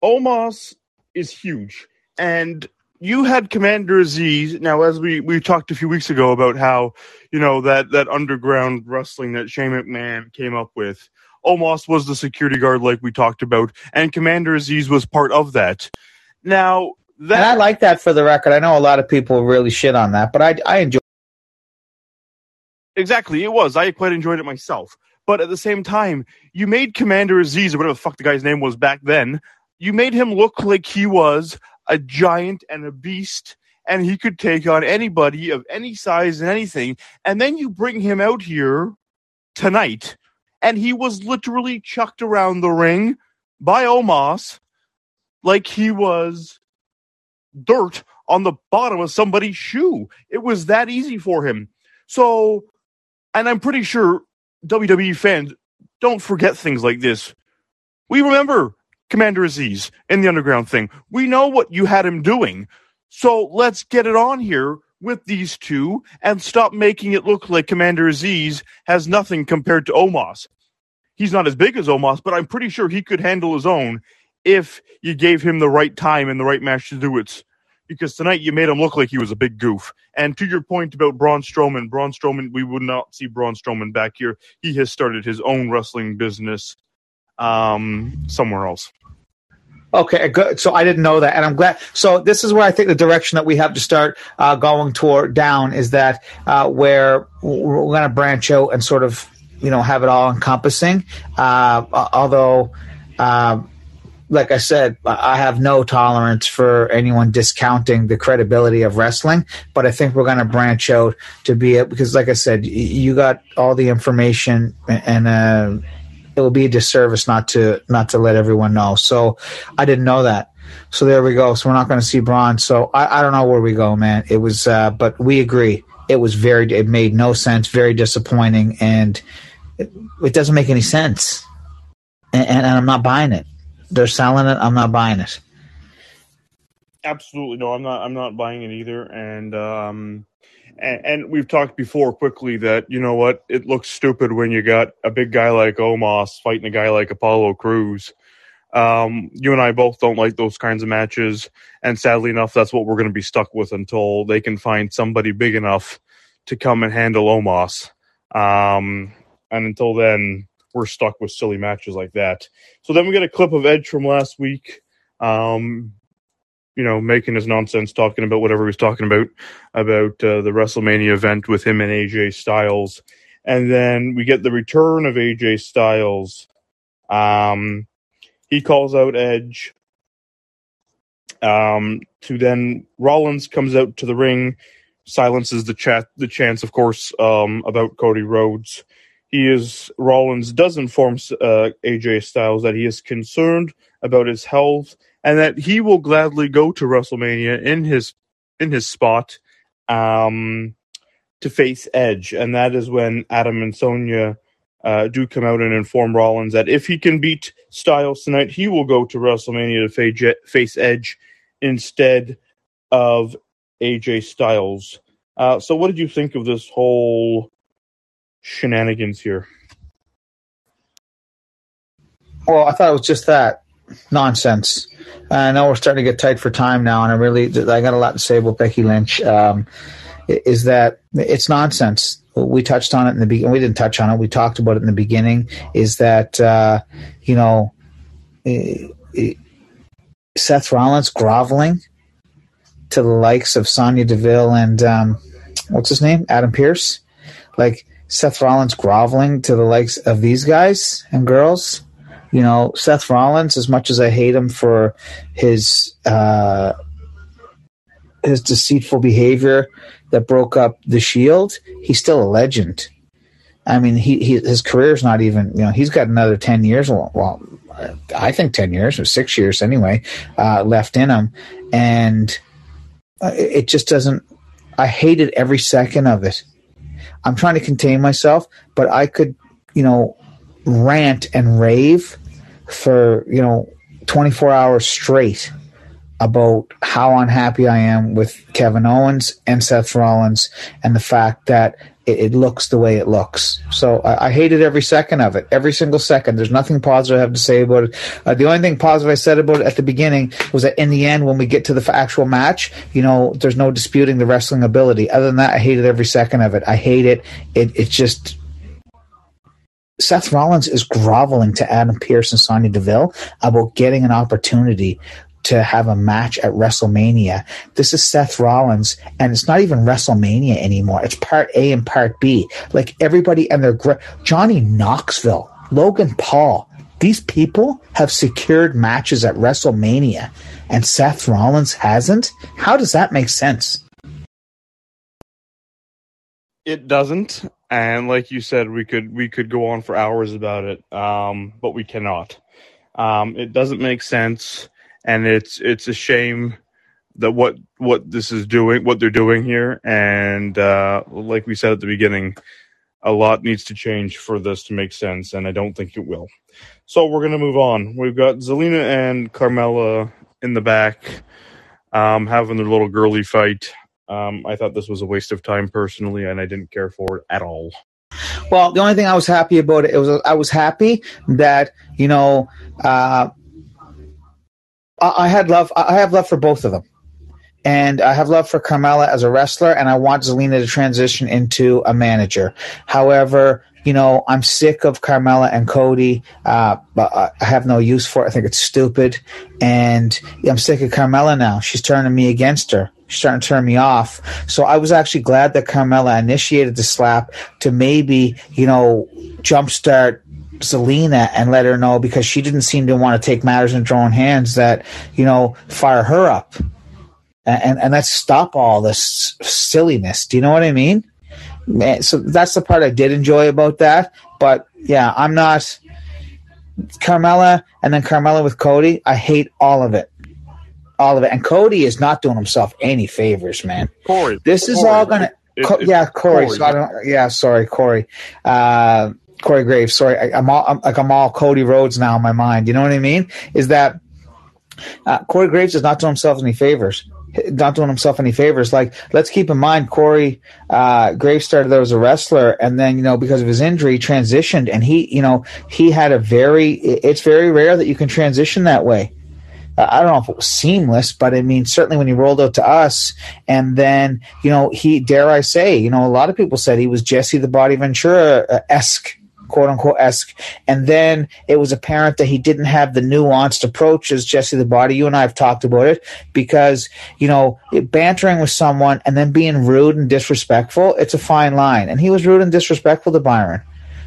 Omos is huge and you had Commander Azeez. Now, as we, we talked a few weeks ago about how, you know, that, that underground wrestling that Shane McMahon came up with, Omos was the security guard like we talked about, and Commander Azeez was part of that. Now, that, and I like that for the record. I know a lot of people really shit on that, but I, I enjoy Exactly, it was. I quite enjoyed it myself. But at the same time, you made Commander Azeez, or whatever the fuck the guy's name was back then, you made him look like he was a giant and a beast and he could take on anybody of any size and anything. And then you bring him out here tonight, and he was literally chucked around the ring by Omos like he was dirt on the bottom of somebody's shoe. It was that easy for him. So, and I'm pretty sure WWE fans don't forget things like this. We remember Commander Azeez in the underground thing. We know what you had him doing. So let's get it on here with these two and stop making it look like Commander Azeez has nothing compared to Omos. He's not as big as Omos, but I'm pretty sure he could handle his own if you gave him the right time and the right match to do it. Because tonight you made him look like he was a big goof. And to your point about Braun Strowman, Braun Strowman, we would not see Braun Strowman back here. He has started his own wrestling business um, somewhere else. Okay, good. So I didn't know that, and I'm glad. So this is where I think the direction that we have to start uh, going toward down is that uh, where we're going to branch out and sort of you know have it all encompassing. Uh, although, uh, like I said, I have no tolerance for anyone discounting the credibility of wrestling. But I think we're going to branch out to be it because, like I said, you got all the information and uh, it will be a disservice not to not to let everyone know. So I didn't know that. So there we go. So we're not going to see Braun. So I, I don't know where we go, man. It was, uh, but we agree. It was very. It made no sense. Very disappointing, and it, it doesn't make any sense. And, and, and I'm not buying it. They're selling it. I'm not buying it. Absolutely no. I'm not. I'm not buying it either. And um, and, and, we've talked before quickly that you know what it looks stupid when you got a big guy like Omos fighting a guy like Apollo Crews. Um, you and I both don't like those kinds of matches, and sadly enough, that's what we're going to be stuck with until they can find somebody big enough to come and handle Omos. Um, and until then, we're stuck with silly matches like that. So then we get a clip of Edge from last week. Um, you know, making his nonsense, talking about whatever he was talking about, about uh, the WrestleMania event with him and AJ Styles. And then we get the return of AJ Styles. Um, he calls out Edge. Um, to then Rollins comes out to the ring, silences the chat, the chance, of course, um, about Cody Rhodes. He is Rollins does inform uh, AJ Styles that he is concerned about his health and that he will gladly go to WrestleMania in his in his spot um, to face Edge, and that is when Adam and Sonya uh, do come out and inform Rollins that if he can beat Styles tonight, he will go to WrestleMania to face Edge instead of AJ Styles. Uh, so, what did you think of this whole shenanigans here? Well, I thought it was just that nonsense. I know we're starting to get tight for time now, and I really I got a lot to say about Becky Lynch. Um, is that it's nonsense. We touched on it in the beginning. We didn't touch on it. We talked about it in the beginning. Is that uh, you know it, it, Seth Rollins groveling to the likes of Sonya Deville and um, what's his name, Adam Pearce, like Seth Rollins groveling to the likes of these guys and girls. You know, Seth Rollins, as much as I hate him for his uh, his deceitful behavior that broke up the Shield, he's still a legend. I mean, he, he his career's not even you know he's got another ten years. Well, I think ten years or six years anyway uh, left in him, and uh, it just doesn't. I hated every second of it. I'm trying to contain myself, but I could, you know, rant and rave for you know 24 hours straight about how unhappy I am with Kevin Owens and Seth Rollins and the fact that it, it looks the way it looks. So I, I, hated every second of it, every single second. There's nothing positive I have to say about it. Uh, the only thing positive I said about it at the beginning was that in the end, when we get to the actual match, you know, there's no disputing the wrestling ability. Other than that, I hated every second of it. I hate it. It, it just Seth Rollins is groveling to Adam Pearce and Sonya Deville about getting an opportunity to have a match at WrestleMania. This is Seth Rollins, and it's not even WrestleMania anymore. It's part A and part B. Like everybody and their gra- Johnny Knoxville, Logan Paul. These people have secured matches at WrestleMania, and Seth Rollins hasn't. How does that make sense? It doesn't, and like you said, we could we could go on for hours about it, um, but we cannot. Um, it doesn't make sense and it's it's a shame that what what this is doing, what they're doing here, and uh, like we said at the beginning, a lot needs to change for this to make sense, and I don't think it will. So we're gonna move on. We've got Zelina and Carmella in the back, um, having their little girly fight. Um, I thought this was a waste of time personally, and I didn't care for it at all. Well, the only thing I was happy about it, it was I was happy that you know uh, I had love. I have love for both of them, and I have love for Carmella as a wrestler, and I want Zelina to transition into a manager. However, you know, I'm sick of Carmella and Cody. Uh, but I have no use for it. I think it's stupid, and I'm sick of Carmella now. She's turning me against her. She's starting to turn me off. So I was actually glad that Carmella initiated the slap to maybe, you know, jumpstart Zelina and let her know because she didn't seem to want to take matters into her own hands that, you know, fire her up. And, and let's stop all this silliness. Do you know what I mean? Eh, so that's the part I did enjoy about that. But yeah, I'm not Carmella and then Carmella with Cody. I hate all of it. All of it. And Cody is not doing himself any favors, man. Corey. This is Corey. all gonna Co- yeah, Corey. Corey. So I don't, yeah, sorry, Corey. Uh, Corey Graves. Sorry, I, am all I'm, like I'm all Cody Rhodes now in my mind. You know what I mean? Is that uh, Corey Graves is not doing himself any favors. Not doing himself any favors. Like, let's keep in mind, Corey uh, Graves started there as a wrestler, and then you know because of his injury, transitioned, and he, you know, he had a very. It's very rare that you can transition that way. I don't know if it was seamless, but I mean, certainly when he rolled out to us, and then you know, he dare I say, you know, a lot of people said he was Jesse the Body Ventura uh, esque quote unquote esque. And then it was apparent that he didn't have the nuanced approach as Jesse the Body. You and I have talked about it because, you know, bantering with someone and then being rude and disrespectful, it's a fine line. And he was rude and disrespectful to Byron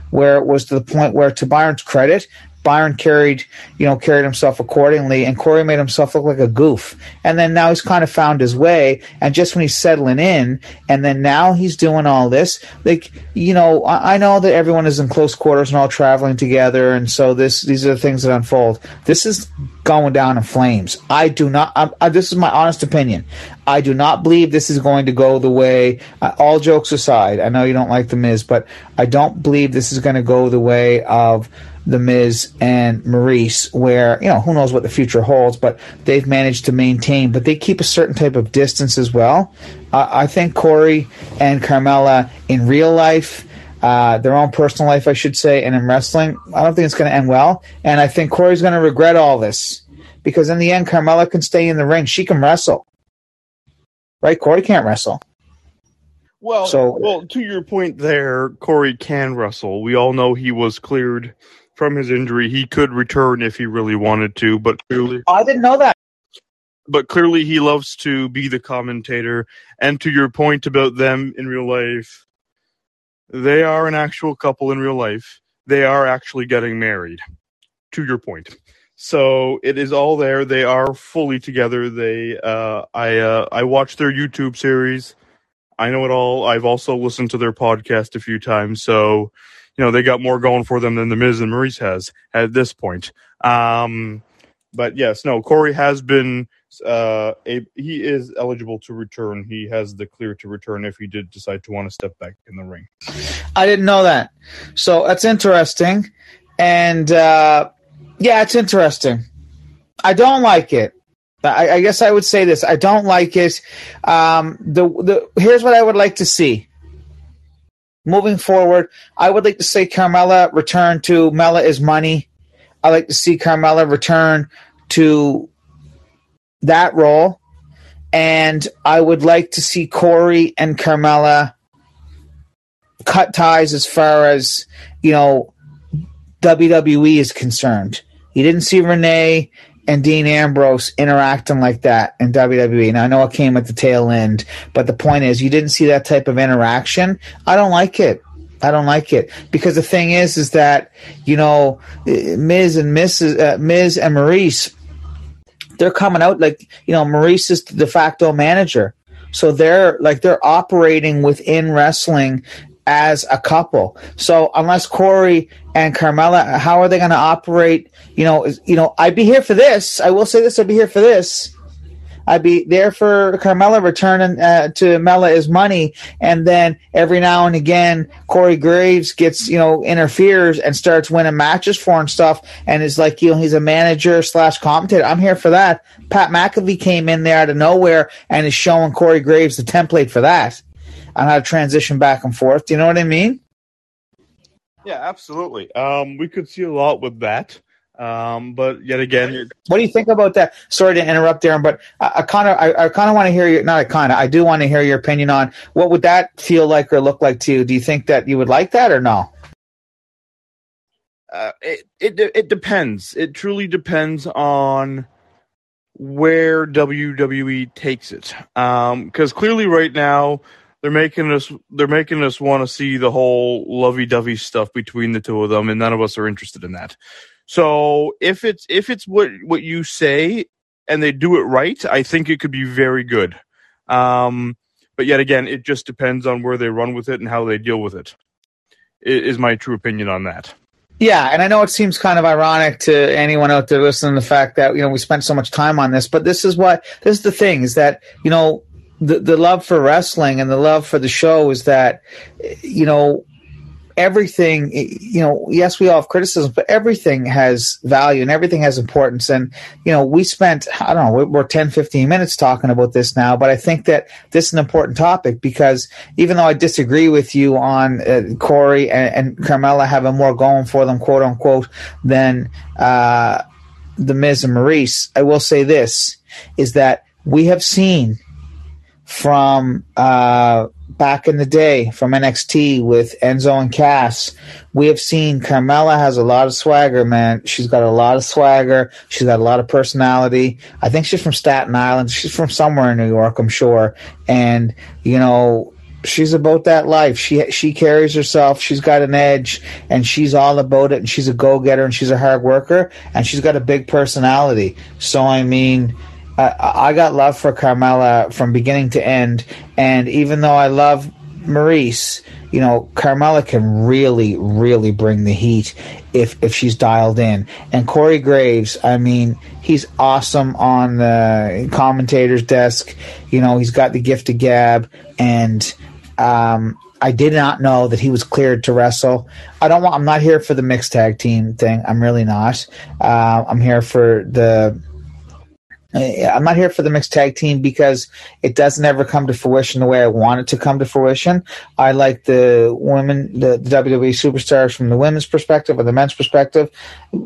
where it was to the point where, to Byron's credit, Byron carried, you know, carried himself accordingly, and Corey made himself look like a goof. And then now he's kind of found his way, and just when he's settling in, and then now he's doing all this, like, you know, I, I know that everyone is in close quarters and all traveling together, and so this these are the things that unfold. This is going down in flames. I do not. I, I, this is my honest opinion. I do not believe this is going to go the way. Uh, all jokes aside, I know you don't like the Miz, but I don't believe this is going to go the way of The Miz and Maryse, where, you know, who knows what the future holds, but they've managed to maintain, but they keep a certain type of distance as well. Uh, I think Corey and Carmella in real life, uh, their own personal life, I should say, and in wrestling, I don't think it's going to end well. And I think Corey's going to regret all this because in the end, Carmella can stay in the ring. She can wrestle. Right? Corey can't wrestle. Well, so, well, to your point there, Corey can wrestle. We all know he was cleared from his injury. He could return if he really wanted to, but clearly, I didn't know that. But clearly, he loves to be the commentator. And to your point about them in real life, they are an actual couple in real life. They are actually getting married. To your point. So it is all there. They are fully together. They, uh, I, uh, I watched their YouTube series. I know it all. I've also listened to their podcast a few times. So, you know, they got more going for them than the Miz and Maryse has at this point. Um, but yes, no, Corey has been, uh, a, he is eligible to return. He has the clear to return if he did decide to want to step back in the ring. I didn't know that. So that's interesting. And, uh, yeah, it's interesting. I don't like it. I, I guess I would say this. I don't like it. Um, the the here's what I would like to see. Moving forward, I would like to see Carmella return to Mella is money. I like to see Carmella return to that role, and I would like to see Corey and Carmella cut ties as far as you know WWE is concerned. You didn't see Renee and Dean Ambrose interacting like that in WWE. Now I know it came at the tail end, but the point is you didn't see that type of interaction. I don't like it. I don't like it because the thing is, is that you know Miz and Mrs. Uh, Miz and Maryse, they're coming out like you know Maryse is the de facto manager, so they're like they're operating within wrestling as a couple. So unless Corey and Carmella, how are they going to operate? You know, you know, I'd be here for this. I will say this: I'd be here for this. I'd be there for Carmella returning uh, to Mella is money, and then every now and again, Corey Graves gets you know interferes and starts winning matches for and stuff, and is like you know he's a manager slash commentator. I'm here for that. Pat McAfee came in there out of nowhere and is showing Corey Graves the template for that on how to transition back and forth. Do you know what I mean? Yeah, absolutely. Um, we could see a lot with that. Um, but yet again, what do you think about that? Sorry to interrupt, Darren, but I kind of, I, I kind of want to hear your, not kind of, I do want to hear your opinion on what would that feel like or look like to you. Do you think that you would like that or no? Uh, it, it it depends. It truly depends on where WWE takes it. Because um, clearly, right now, they're making us they're making us want to see the whole lovey-dovey stuff between the two of them and none of us are interested in that. So if it's if it's what what you say and they do it right i think it could be very good. Um but yet again it just depends on where they run with it and how they deal with it is my true opinion on that. Yeah, and I know it seems kind of ironic to anyone out there listening to the fact that you know we spent so much time on this, but this is what this is the thing is that you know the the love for wrestling and the love for the show is that you know everything you know yes we all have criticism but everything has value and everything has importance. And you know we spent i don't know we're 10 15 minutes talking about this now but i think that this is an important topic because even though i disagree with you on uh, corey and, and carmella having more going for them quote unquote than uh, the miz and maryse i will say this is that we have seen from uh, back in the day from NXT with Enzo and Cass. We have seen Carmella has a lot of swagger, man. She's got a lot of swagger. She's got a lot of personality. I think she's from Staten Island. She's from somewhere in New York, I'm sure. And, you know, she's about that life. She she carries herself. She's got an edge, and she's all about it. And she's a go getter, and she's a hard worker, and she's got a big personality. So I mean, I got love for Carmella from beginning to end, and even though I love Maryse, you know, Carmella can really, really bring the heat if if she's dialed in. And Corey Graves, I mean, he's awesome on the commentator's desk. You know, he's got the gift of gab, and um, I did not know that he was cleared to wrestle. I don't want. I'm not here for the mixed tag team thing. I'm really not. Uh, I'm here for the I'm not here for the mixed tag team because it doesn't ever come to fruition the way I want it to come to fruition. I like the women, the, the WWE superstars from the women's perspective or the men's perspective.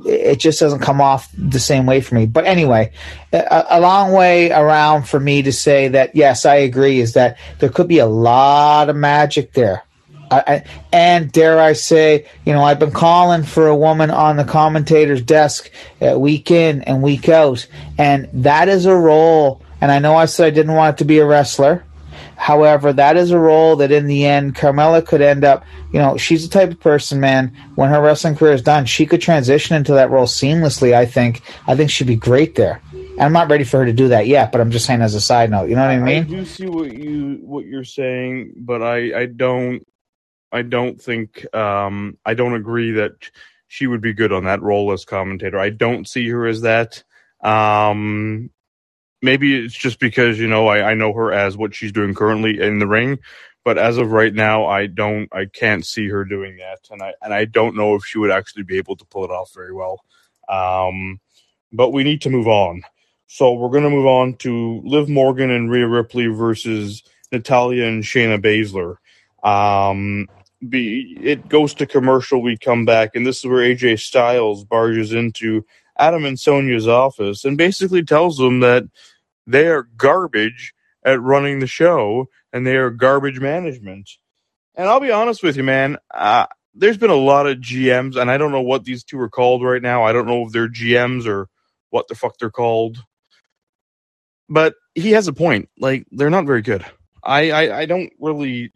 It just doesn't come off the same way for me. But anyway, a, a long way around for me to say that, yes, I agree, is that there could be a lot of magic there. I, and dare I say, you know, I've been calling for a woman on the commentator's desk uh, week in and week out, and that is a role. And I know I said I didn't want it to be a wrestler. However, that is a role that in the end, Carmella could end up, you know, she's the type of person, man, when her wrestling career is done, she could transition into that role seamlessly, I think. I think she'd be great there. And I'm not ready for her to do that yet, but I'm just saying as a side note. You know what I mean? I do see what you what you're saying, but I I don't I don't think um, I don't agree that she would be good on that role as commentator. I don't see her as that. Um, maybe it's just because you know I, I know her as what she's doing currently in the ring, but as of right now, I don't I can't see her doing that, and I and I don't know if she would actually be able to pull it off very well. Um, but we need to move on. So we're going to move on to Liv Morgan and Rhea Ripley versus Natalya and Shayna Baszler. Um, be it goes to commercial, we come back, and this is where AJ Styles barges into Adam and Sonya's office and basically tells them that they are garbage at running the show and they are garbage management. And I'll be honest with you, man. Uh, there's been a lot of GMs, and I don't know what these two are called right now. I don't know if they're GMs or what the fuck they're called. But he has a point. Like they're not very good. I I, I don't really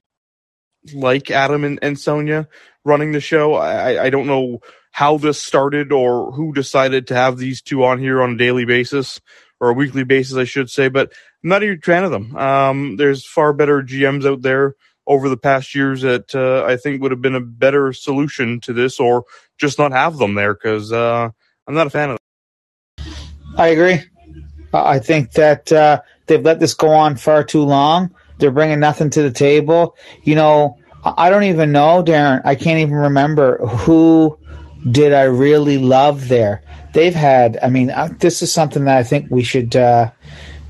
like Adam and, and Sonya running the show. I, I don't know how this started or who decided to have these two on here on a daily basis or a weekly basis, I should say, but I'm not a huge fan of them. Um, there's far better GMs out there over the past years that uh, I think would have been a better solution to this or just not have them there because uh, I'm not a fan of them. I agree. I think that uh, they've let this go on far too long. They're bringing nothing to the table. You know, I don't even know, Darren. I can't even remember who did I really love there. They've had. I mean, uh, this is something that I think we should. Uh,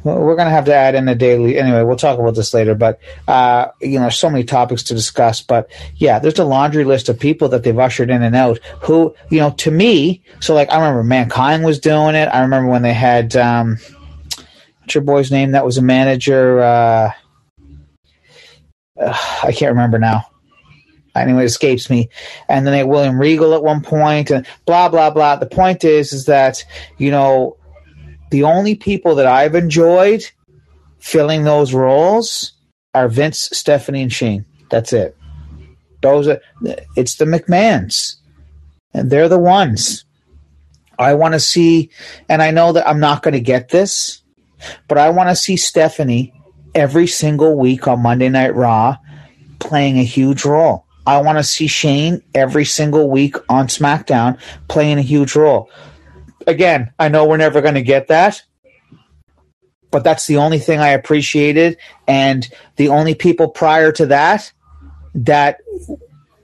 we're going to have to add in a daily. Anyway, we'll talk about this later. But uh, you know, so many topics to discuss. But yeah, there's a laundry list of people that they've ushered in and out. Who you know, to me, so like I remember Mankind was doing it. I remember when they had um, what's your boy's name? That was a manager. Uh, uh, I can't remember now. Anyway, it escapes me. And then they William Regal at one point, and blah blah blah. The point is, is that you know, the only people that I've enjoyed filling those roles are Vince, Stephanie, and Shane. That's it. Those are. It's the McMahons, and they're the ones. I want to see, and I know that I'm not going to get this, but I want to see Stephanie every single week on Monday Night Raw playing a huge role. I want to see Shane every single week on SmackDown playing a huge role. Again, I know we're never going to get that, but that's the only thing I appreciated. And the only people prior to that that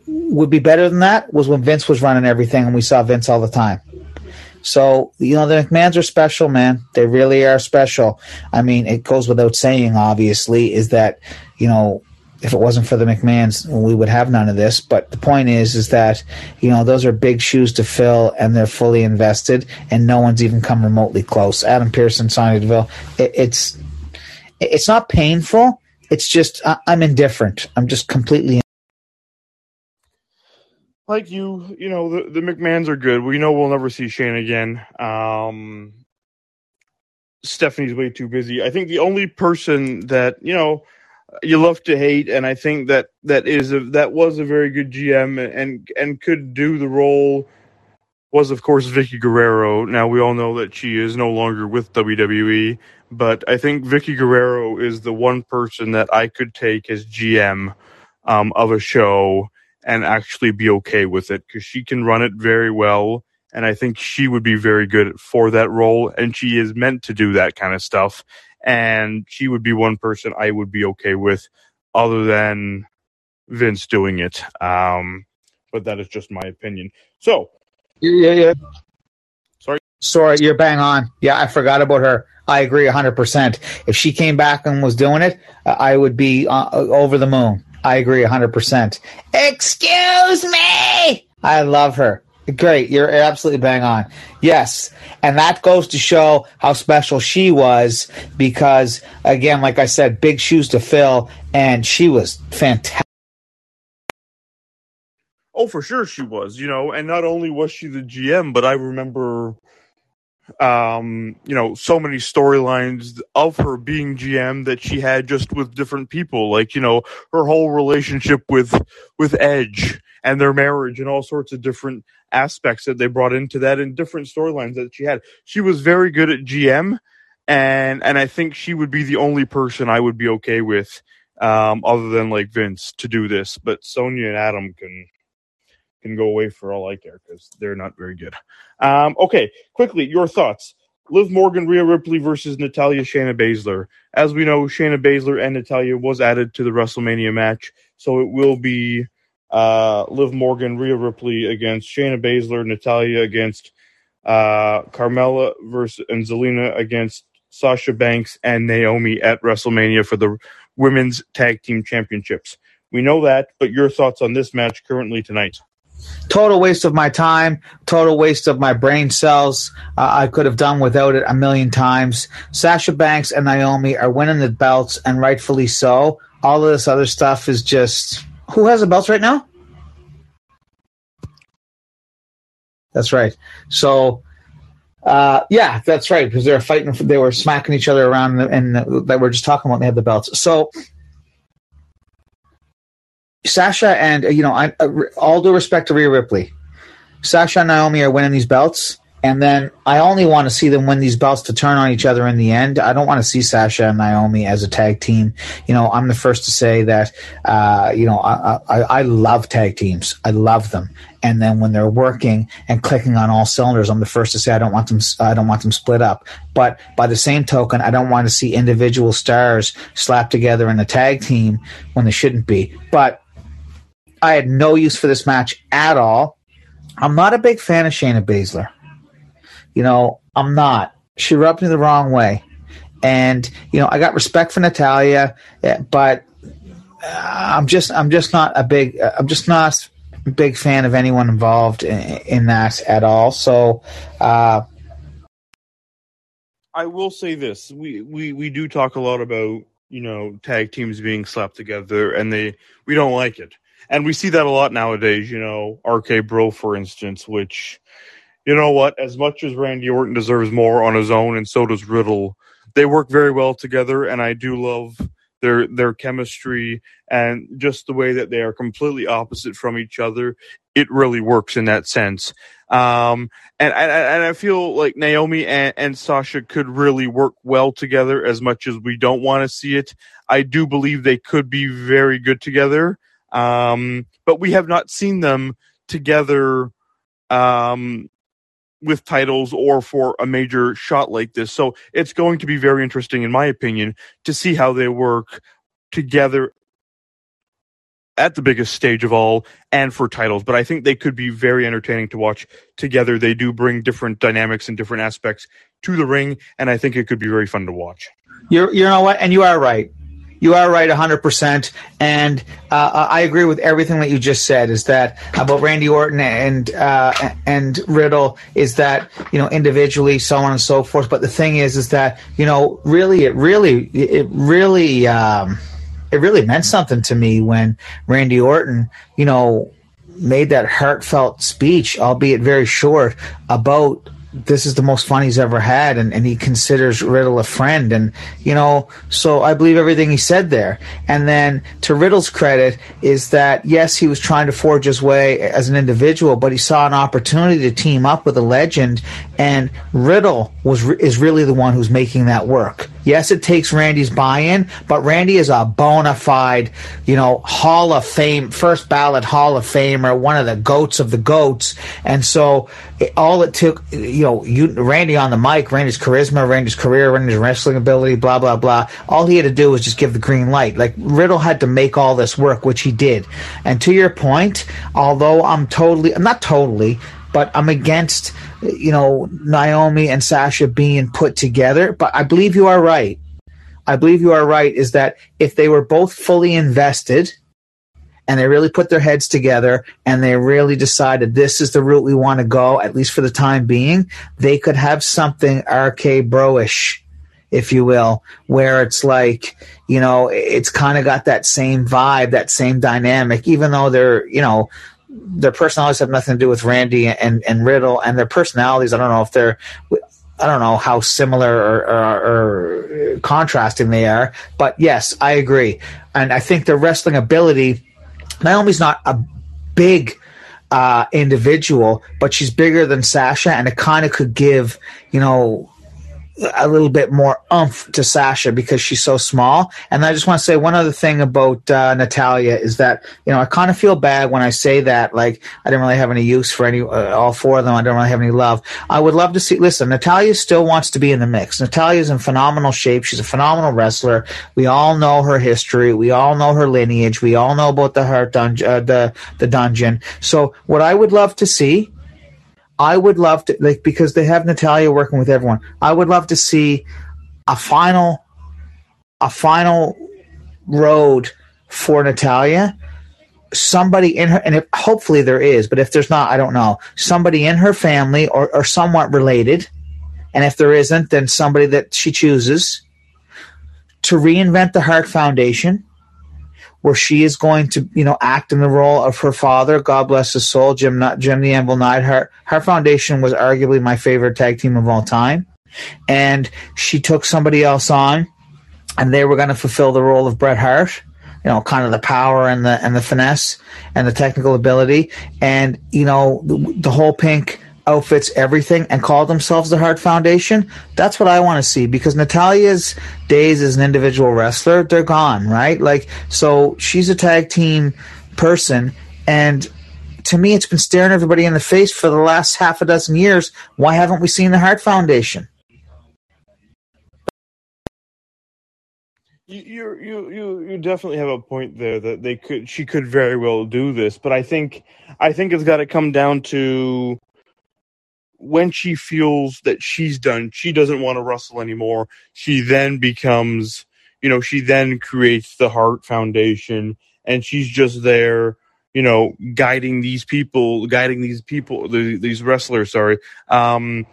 would be better than that was when Vince was running everything and we saw Vince all the time. So, you know, the McMahons are special, man. They really are special. I mean, it goes without saying, obviously, is that, you know, if it wasn't for the McMahons, we would have none of this. But the point is, is that you know those are big shoes to fill, and they're fully invested, and no one's even come remotely close. Adam Pearson, Sonya Deville, it, it's it's not painful. It's just I, I'm indifferent. I'm just completely like you, you know, the, the McMahons are good. We know we'll never see Shane again. Um, Stephanie's way too busy. I think the only person that, you know, you love to hate, and I think that that is a, that was a very good GM and and could do the role was of course Vickie Guerrero. Now we all know that she is no longer with WWE, but I think Vickie Guerrero is the one person that I could take as GM um, of a show and actually be okay with it because she can run it very well. And I think she would be very good for that role. And she is meant to do that kind of stuff. And she would be one person I would be okay with, other than Vince doing it. Um, but that is just my opinion. So, Yeah, yeah. Sorry? Sorry, you're bang on. Yeah, I forgot about her. I agree 100%. If she came back and was doing it, I would be uh, over the moon. I agree 100%. Excuse me! I love her. Great. You're absolutely bang on. Yes. And that goes to show how special she was because, again, like I said, big shoes to fill, and she was fantastic. Oh, for sure she was, you know, and not only was she the GM, but I remember um, you know, so many storylines of her being GM that she had just with different people, like, you know, her whole relationship with with Edge and their marriage and all sorts of different aspects that they brought into that and different storylines that she had. She was very good at GM and and I think she would be the only person I would be okay with um, other than like Vince to do this, but Sonya and Adam can can go away for all I care because they're not very good. Um, okay, quickly, your thoughts. Liv Morgan, Rhea Ripley versus Natalya, Shayna Baszler. As we know, Shayna Baszler and Natalya was added to the WrestleMania match, so it will be uh, Liv Morgan, Rhea Ripley against Shayna Baszler, Natalya against uh, Carmella versus and Zelina against Sasha Banks and Naomi at WrestleMania for the women's tag team championships. We know that, but your thoughts on this match currently tonight? Total waste of my time, total waste of my brain cells. Uh, I could have done without it a million times. Sasha Banks and Naomi are winning the belts, and rightfully so. All of this other stuff is just who has the belts right now? That's right. So, uh, yeah, that's right because they were fighting. They were smacking each other around, and that we're just talking about. They had the belts. So, Sasha and you know, I, uh, all due respect to Rhea Ripley, Sasha and Naomi are winning these belts, and then I only want to see them win these belts to turn on each other in the end. I don't want to see Sasha and Naomi as a tag team. You know, I'm the first to say that. Uh, you know, I, I, I love tag teams. I love them. And then when they're working and clicking on all cylinders, I'm the first to say I don't want them. I don't want them split up. But by the same token, I don't want to see individual stars slapped together in a tag team when they shouldn't be. But I had no use for this match at all. I'm not a big fan of Shayna Baszler. You know, I'm not. She rubbed me the wrong way. And, you know, I got respect for Natalya, eh, but uh, I'm just I'm just not a big I'm just not a big fan of anyone involved in, in that at all. So uh, I will say this: we, we we do talk a lot about you know tag teams being slapped together, and they we don't like it and we see that a lot nowadays. You know, RK Bro, for instance, which you know what, as much as Randy Orton deserves more on his own, and so does Riddle, they work very well together, and I do love their their chemistry and just the way that they are completely opposite from each other. It really works in that sense. Um, and, and, and I feel like Naomi and, and Sasha could really work well together as much as we don't want to see it. I do believe they could be very good together. Um, but we have not seen them together um, with titles or for a major shot like this. So it's going to be very interesting, in my opinion, to see how they work together at the biggest stage of all and for titles. But I think they could be very entertaining to watch together. They do bring different dynamics and different aspects to the ring, and I think it could be very fun to watch. You're, you know what? And you are right you are right 100% and uh, i agree with everything that you just said is that about randy orton and uh, and riddle is that you know individually so on and so forth. But the thing is is that you know really it really it really um, it really meant something to me when randy orton you know made that heartfelt speech albeit very short about this is the most fun he's ever had and, and he considers Riddle a friend and you know so I believe everything he said there. And then to Riddle's credit is that yes he was trying to forge his way as an individual but he saw an opportunity to team up with a legend and Riddle was is really the one who's making that work Yes, it takes Randy's buy-in, but Randy is a bona fide, you know, Hall of Fame, first ballot Hall of Famer, one of the goats of the goats. And so it, all it took, you know, you, Randy on the mic, Randy's charisma, Randy's career, Randy's wrestling ability, blah, blah, blah. All he had to do was just give the green light. Like Riddle had to make all this work, which he did. And to your point, although I'm totally, I'm not totally, but I'm against, you know, Naomi and Sasha being put together. But I believe you are right. I believe you are right. Is that if they were both fully invested and they really put their heads together and they really decided this is the route we want to go, at least for the time being, they could have something RK Broish, if you will, where it's like, you know, it's kind of got that same vibe, that same dynamic, even though they're, you know, their personalities have nothing to do with Randy and, and Riddle, and their personalities. I don't know if they're, I don't know how similar or, or, or, contrasting they are, but yes, I agree, and I think their wrestling ability. Naomi's not a big uh, individual, but she's bigger than Sasha, and it kind of could give you know a little bit more umph to Sasha because she's so small. And I just want to say one other thing about uh, Natalya is that you know I kind of feel bad when I say that. Like I didn't really have any use for any uh, all four of them. I don't really have any love. I would love to see. Listen, Natalya still wants to be in the mix. Natalya's in phenomenal shape. She's a phenomenal wrestler. We all know her history. We all know her lineage. We all know about the Hart dungeon, uh, the the dungeon. So what I would love to see I would love to like because they have Natalya working with everyone. I would love to see a final a final road for Natalya. Somebody in her, and if, hopefully there is, but if there's not, I don't know. Somebody in her family or, or somewhat related, and if there isn't, then somebody that she chooses to reinvent the Hart Foundation where she is going to, you know, act in the role of her father. God bless his soul, Jim, Jim the Anvil Neidhart. Hart Foundation was arguably my favorite tag team of all time, and she took somebody else on, and they were going to fulfill the role of Bret Hart. You know, kind of the power and the and the finesse and the technical ability, and you know, the, the whole pink outfits everything and call themselves the Hart Foundation, that's what I want to see because Natalya's days as an individual wrestler, they're gone, right? Like, so she's a tag team person and to me, it's been staring everybody in the face for the last half a dozen years. Why haven't we seen the Hart Foundation? You you you you definitely have a point there that they could she could very well do this, but I think I think it's got to come down to when she feels that she's done, she doesn't want to wrestle anymore, she then becomes, you know, she then creates the Hart Foundation and she's just there, you know, guiding these people, guiding these people, the, these wrestlers, sorry, um,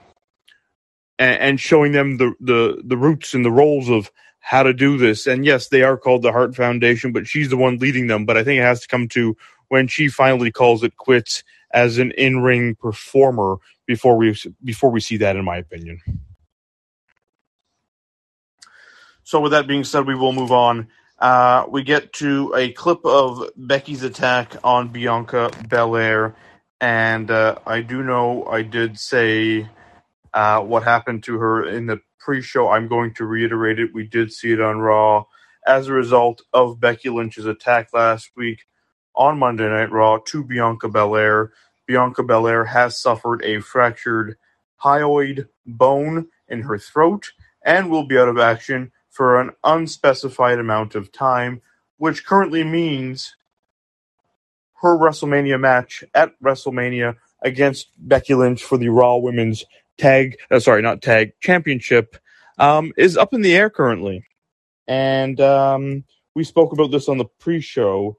and, and showing them the, the, the roots and the roles of how to do this. And yes, they are called the Hart Foundation, but she's the one leading them. But I think it has to come to when she finally calls it quits as an in-ring performer before we before we see that in my opinion. So with that being said, we will move on. Uh, we get to a clip of Becky's attack on Bianca Belair, and uh, I do know I did say uh, what happened to her in the pre-show. I'm going to reiterate it. We did see it on Raw as a result of Becky Lynch's attack last week on Monday Night Raw to Bianca Belair. Bianca Belair has suffered a fractured hyoid bone in her throat and will be out of action for an unspecified amount of time, which currently means her WrestleMania match at WrestleMania against Becky Lynch for the Raw Women's Tag, uh, sorry, not Tag Championship, um, is up in the air currently. And um, we spoke about this on the pre-show.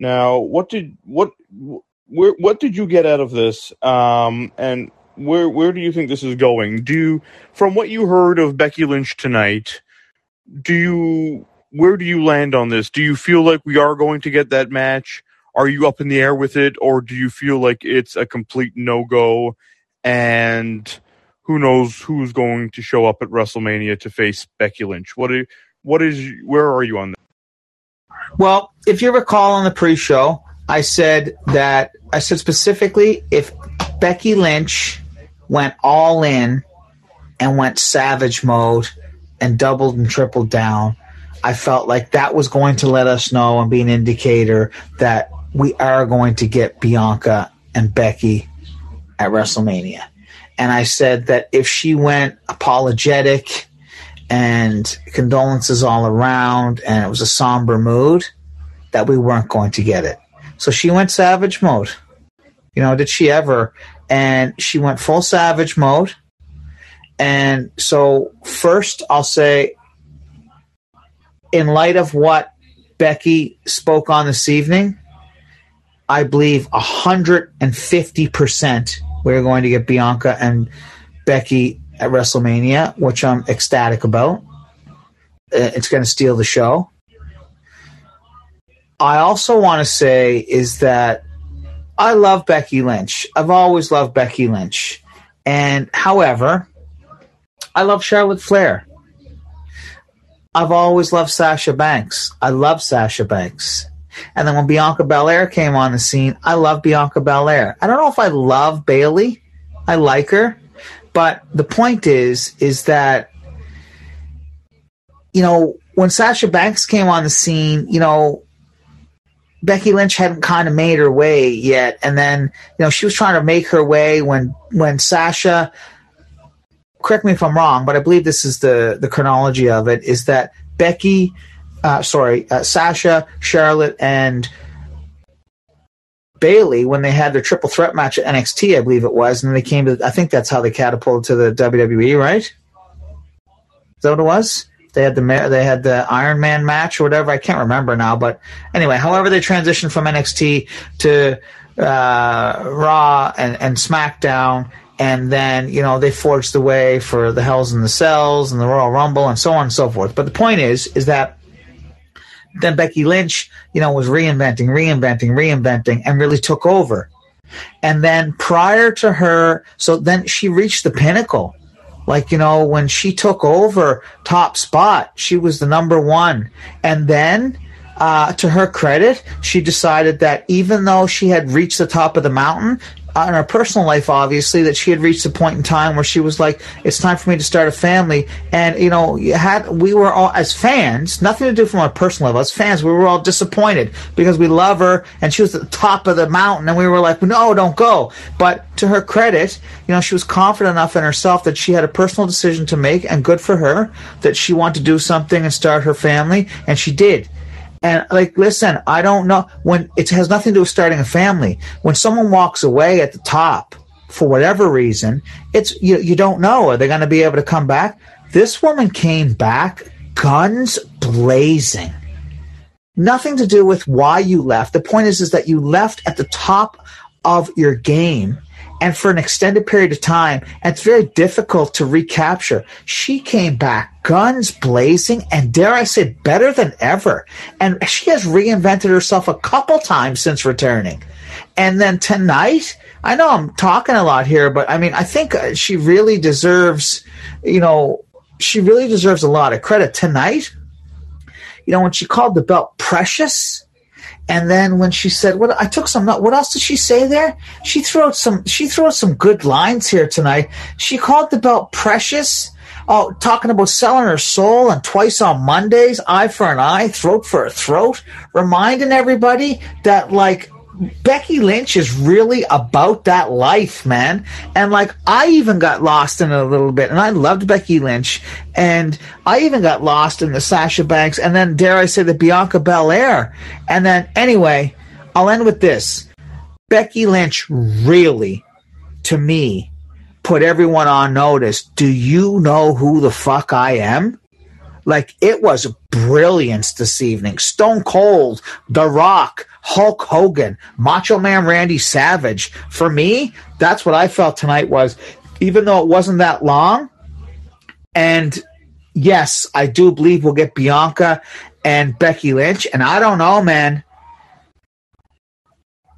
Now, what did what where what did you get out of this? Um, and where where do you think this is going? Do from what you heard of Becky Lynch tonight, do you where do you land on this? Do you feel like we are going to get that match? Are you up in the air with it, or do you feel like it's a complete no go? And who knows who's going to show up at WrestleMania to face Becky Lynch? What are, what is where are you on that? Well, if you recall on the pre-show, I said that I said specifically if Becky Lynch went all in and went savage mode and doubled and tripled down. I felt like that was going to let us know and be an indicator that we are going to get Bianca and Becky at WrestleMania. And I said that if she went apologetic and condolences all around and it was a somber mood, that we weren't going to get it. So she went savage mode. You know, did she ever? And she went full savage mode. And so, first, I'll say, in light of what Becky spoke on this evening, I believe 150% we're going to get Bianca and Becky at WrestleMania, which I'm ecstatic about. Uh, it's going to steal the show. I also want to say is that I love Becky Lynch. I've always loved Becky Lynch. And however, I love Charlotte Flair. I've always loved Sasha Banks. I love Sasha Banks. And then when Bianca Belair came on the scene, I love Bianca Belair. I don't know if I love Bayley. I like her. But the point is, is that, you know, when Sasha Banks came on the scene, you know, Becky Lynch hadn't kind of made her way yet. And then, you know, she was trying to make her way when, when Sasha, correct me if I'm wrong, but I believe this is the, the chronology of it, is that Becky uh, sorry, uh, Sasha, Charlotte, and Bayley when they had their triple threat match at NXT, I believe it was, and they came to. I think that's how they catapulted to the WWE, right? Is that what it was? They had the they had the Iron Man match or whatever. I can't remember now, but anyway, however they transitioned from NXT to uh, Raw and, and SmackDown, and then you know they forged the way for the Hells in the Cells and the Royal Rumble and so on and so forth. But the point is, is that then Becky Lynch, you know, was reinventing, reinventing, reinventing, and really took over. And then prior to her, so then she reached the pinnacle. Like, you know, when she took over top spot, she was the number one. And then, uh, to her credit, she decided that even though she had reached the top of the mountain, in her personal life, obviously, that she had reached a point in time where she was like, "It's time for me to start a family." And you know, had we were all as fans, nothing to do from our personal level. As fans, we were all disappointed because we love her and she was at the top of the mountain, and we were like, "No, don't go." But to her credit, you know, she was confident enough in herself that she had a personal decision to make, and good for her that she wanted to do something and start her family, and she did. And like, listen, I don't know when it has nothing to do with starting a family. When someone walks away at the top for whatever reason, it's you, you don't know. Are they going to be able to come back? This woman came back guns blazing. Nothing to do with why you left. The point is, is that you left at the top of your game and for an extended period of time. It's very difficult to recapture. She came back guns blazing and dare I say better than ever. And she has reinvented herself a couple times since returning. And then tonight, I know I'm talking a lot here, but I mean, I think uh, she really deserves, you know, she really deserves a lot of credit tonight. You know, when she called the belt precious, and then when she said, "What?" I took some. What else did she say there? She threw out some. She threw out some good lines here tonight. She called the belt precious. Oh, talking about selling her soul and twice on Mondays, eye for an eye, throat for a throat, reminding everybody that like Becky Lynch is really about that life, man. And like, I even got lost in it a little bit, and I loved Becky Lynch, and I even got lost in the Sasha Banks, and then dare I say the Bianca Belair, and then anyway, I'll end with this: Becky Lynch really, to me, put everyone on notice. Do you know who the fuck I am? Like it was brilliance this evening. Stone Cold, The Rock, Hulk Hogan, Macho Man Randy Savage. For me, that's what I felt tonight was even though it wasn't that long and yes, I do believe we'll get Bianca and Becky Lynch and I don't know, man.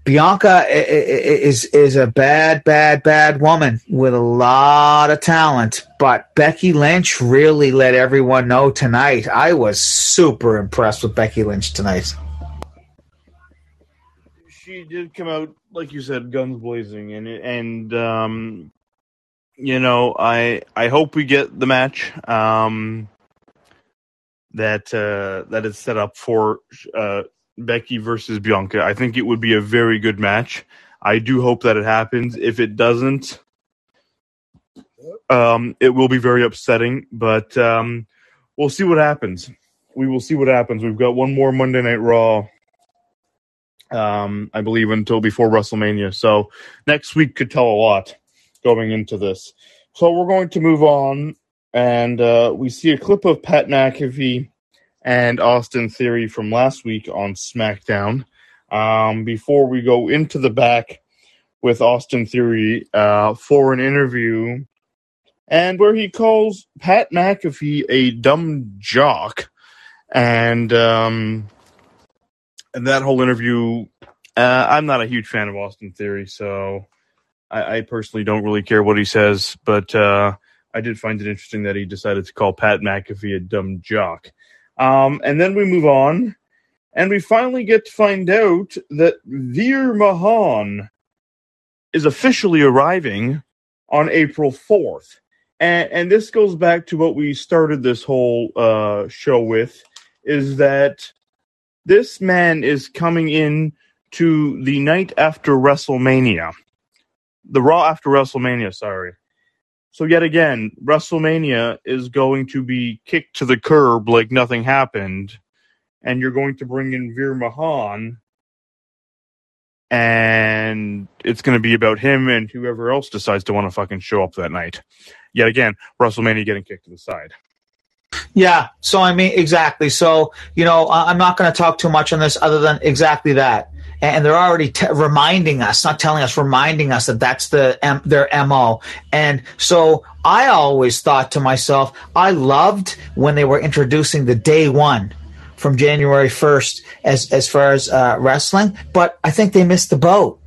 Bianca is is a bad, bad, bad woman with a lot of talent, but Becky Lynch really let everyone know tonight. I was super impressed with Becky Lynch tonight. She did come out, like you said, guns blazing, and and um, you know, I I hope we get the match. Um, that uh, that is set up for uh, Becky versus Bianca. I think it would be a very good match. I do hope that it happens. If it doesn't, um, it will be very upsetting. But um, we'll see what happens. We will see what happens. We've got one more Monday Night Raw um, I believe, until before WrestleMania. So next week could tell a lot going into this. So we're going to move on, and uh, we see a clip of Pat McAfee and Austin Theory from last week on SmackDown. Um, before we go into the back with Austin Theory uh, for an interview, and where he calls Pat McAfee a dumb jock, and um, and that whole interview, uh, I'm not a huge fan of Austin Theory, so I, I personally don't really care what he says. But uh, I did find it interesting that he decided to call Pat McAfee a dumb jock. Um, and then we move on, and we finally get to find out that Veer Mahaan is officially arriving on April 4th. And, and this goes back to what we started this whole uh, show with is that this man is coming in to the night after WrestleMania, the Raw after WrestleMania. Sorry. So yet again, WrestleMania is going to be kicked to the curb like nothing happened, and you're going to bring in Veer Mahaan, and it's going to be about him and whoever else decides to want to fucking show up that night. Yet again, WrestleMania getting kicked to the side. Yeah. So I mean, exactly. So you know, I'm not going to talk too much on this, other than exactly that. And they're already t- reminding us, not telling us, reminding us that that's the M- their mo. And so I always thought to myself, I loved when they were introducing the day one from January 1st as as far as uh, wrestling, but I think they missed the boat.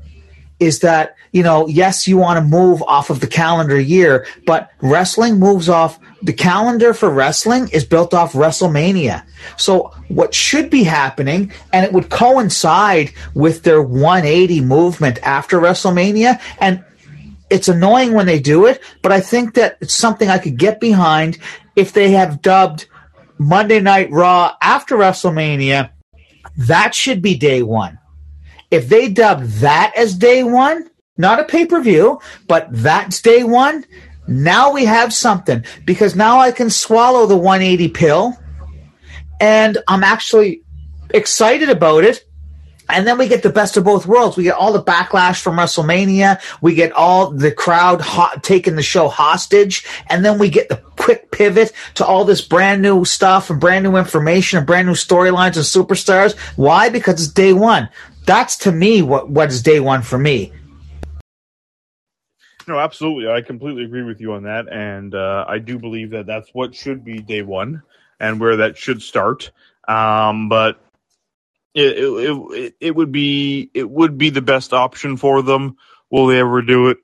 Is that you know, yes, you want to move off of the calendar year, but wrestling moves off the calendar for wrestling is built off WrestleMania. So what should be happening, and it would coincide with their 180 movement after WrestleMania, and it's annoying when they do it, but I think that it's something I could get behind if they have dubbed Monday Night Raw after WrestleMania. That should be day one. If they dub that as day one, not a pay per view, but that's day one. Now we have something because now I can swallow the 180 pill and I'm actually excited about it. And then we get the best of both worlds. We get all the backlash from WrestleMania. We get all the crowd taking the show hostage. And then we get the quick pivot to all this brand new stuff and brand new information and brand new storylines and superstars. Why? Because it's day one. That's to me what, what is day one for me. No, absolutely. I completely agree with you on that, and uh, I do believe that that's what should be day one and where that should start. Um, but it, it, it it would be it would be the best option for them. Will they ever do it?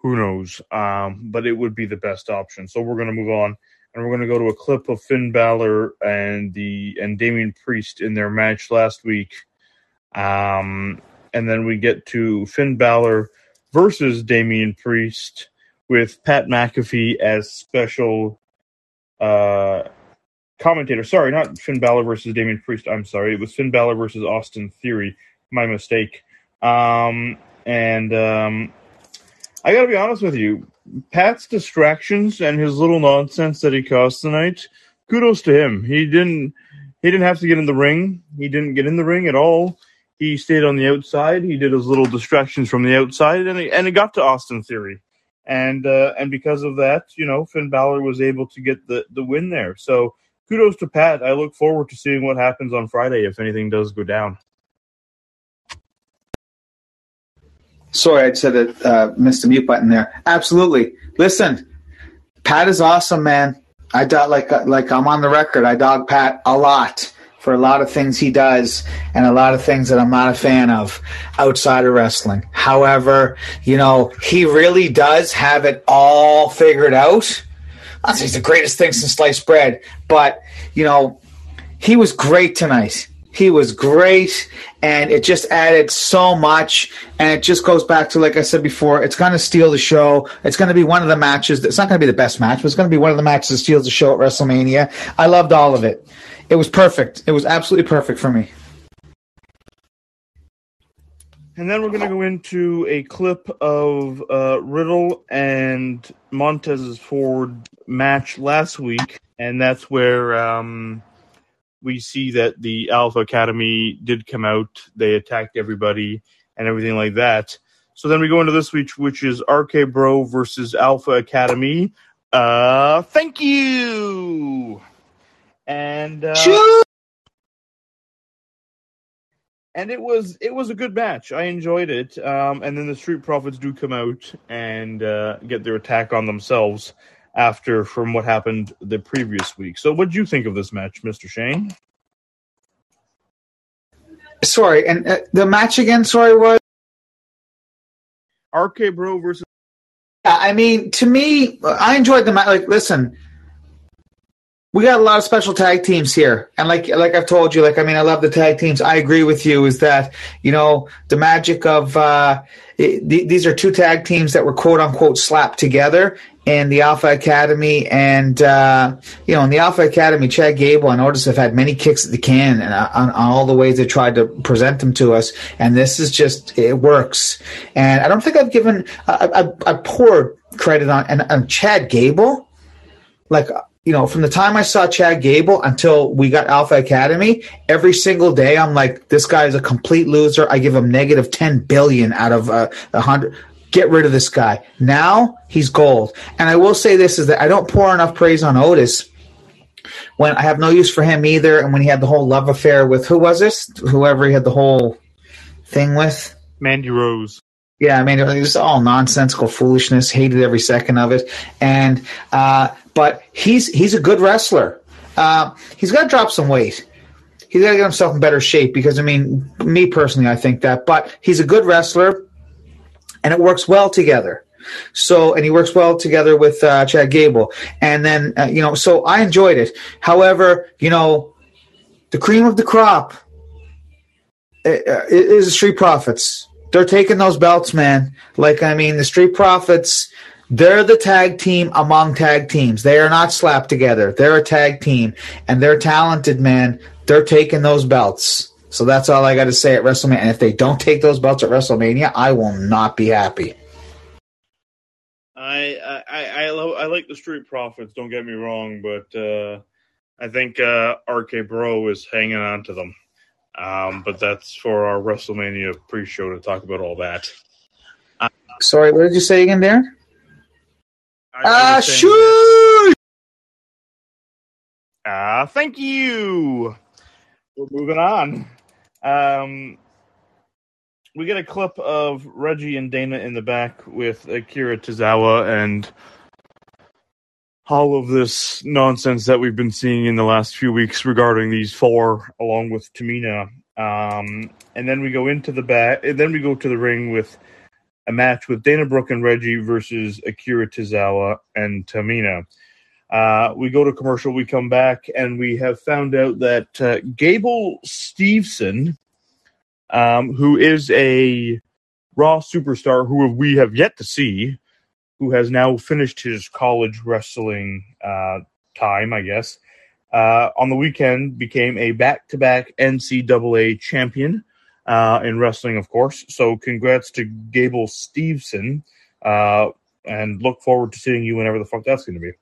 Who knows? Um, but it would be the best option. So we're going to move on, and we're going to go to a clip of Finn Balor and the and Damian Priest in their match last week. Um, and then we get to Finn Balor versus Damian Priest with Pat McAfee as special uh, commentator. Sorry, not Finn Balor versus Damian Priest. I'm sorry. It was Finn Balor versus Austin Theory. My mistake. Um, and um, I got to be honest with you. Pat's distractions and his little nonsense that he caused tonight. Kudos to him. He didn't. He didn't have to get in the ring. He didn't get in the ring at all. He stayed on the outside. He did his little distractions from the outside, and it, and it got to Austin Theory, and uh, and because of that, you know, Finn Balor was able to get the the win there. So kudos to Pat. I look forward to seeing what happens on Friday if anything does go down. Sorry, I said it, uh, missed the mute button there. Absolutely. Listen, Pat is awesome, man. I dog like like I'm on the record. I dog Pat a lot for a lot of things he does and a lot of things that I'm not a fan of outside of wrestling. However, you know, he really does have it all figured out. He's the greatest thing since sliced bread, but you know, he was great tonight. He was great, and it just added so much. And it just goes back to, like I said before, it's going to steal the show. It's going to be one of the matches. It's not going to be the best match, but it's going to be one of the matches that steals the show at WrestleMania. I loved all of it. It was perfect. It was absolutely perfect for me. And then we're going to go into a clip of uh, Riddle and Montez's Ford match last week, and that's where um, we see that the Alpha Academy did come out. They attacked everybody and everything like that. So then we go into this week, which is RK Bro versus Alpha Academy. Uh, thank you. And uh, and it was it was a good match. I enjoyed it. Um, and then the Street Profits do come out and uh, get their attack on themselves after from what happened the previous week. So, what do you think of this match, Mister Shane? Sorry, and uh, the match again. Sorry, was RK Bro versus. I mean, to me, I enjoyed the match. Like, listen, we got a lot of special tag teams here, and like like I've told you, like I mean, I love the tag teams. I agree with you. Is that you know the magic of uh, it, these are two tag teams that were quote unquote slapped together in the Alpha Academy, and uh, you know in the Alpha Academy, Chad Gable and Otis have had many kicks at the can and uh, on, on all the ways they tried to present them to us, and this is just it works. And I don't think I've given I, I, I poured credit on and on Chad Gable, like you know, from the time I saw Chad Gable until we got Alpha Academy, every single day I'm like, this guy is a complete loser. I give him negative 10 billion out of uh, a uh, hundred. Get rid of this guy. Now he's gold. And I will say this is that I don't pour enough praise on Otis when I have no use for him either. And when he had the whole love affair with who was this? Whoever he had the whole thing with? Mandy Rose. Yeah, I mean, it was all nonsensical foolishness. Hated every second of it. And, uh, but he's he's a good wrestler. Uh, he's got to drop some weight. He's got to get himself in better shape because I mean, me personally, I think that. But he's a good wrestler, and it works well together. So, and he works well together with uh, Chad Gable, and then uh, you know, so I enjoyed it. However, you know, the cream of the crop uh, uh, is Street Profits. They're taking those belts, man. Like I mean, the Street Profits they're the tag team among tag teams. They are not slapped together. They're a tag team, and they're talented, man. They're taking those belts. So that's all I got to say at WrestleMania. And if they don't take those belts at WrestleMania, I will not be happy. I I I, love, I like the Street Profits. Don't get me wrong, but uh, I think uh, RK Bro is hanging on to them. Um, but that's for our WrestleMania pre-show to talk about all that. Sorry, what did you say again, there? Ah, uh, shoot! Ah, uh, thank you. We're moving on. Um, we get a clip of Reggie and Dana in the back with Akira Tozawa and all of this nonsense that we've been seeing in the last few weeks regarding these four, along with Tamina. Um, and then we go into the back, and then we go to the ring with a match with Dana Brooke and Reggie versus Akira Tozawa and Tamina. Uh, we go to commercial, we come back, and we have found out that uh, Gable Steveson, um, who is a Raw superstar who we have yet to see, who has now finished his college wrestling uh, time, I guess, uh, on the weekend became a back to back NCAA champion uh, in wrestling, of course. So congrats to Gable Steveson, uh, and look forward to seeing you whenever the fuck that's going to be.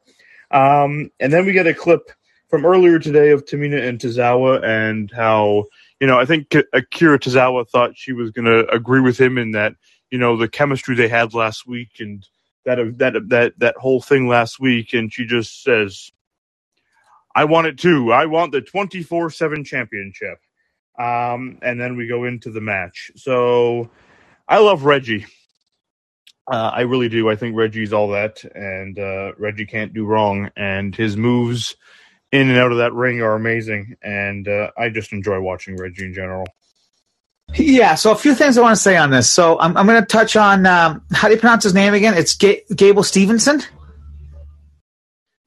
Um, and then we get a clip from earlier today of Tamina and Tozawa and how you know I think Akira Tozawa thought she was going to agree with him in that you know the chemistry they had last week and that that that that whole thing last week, and she just says. I want it too. I want the 24 7 championship. Um, and then we go into the match. So I love Reggie. Uh, I really do. I think Reggie's all that, and uh, Reggie can't do wrong. And his moves in and out of that ring are amazing. And uh, I just enjoy watching Reggie in general. Yeah, so a few things I want to say on this. So I'm, I'm going to touch on um, how do you pronounce his name again? It's G- Gable Stevenson.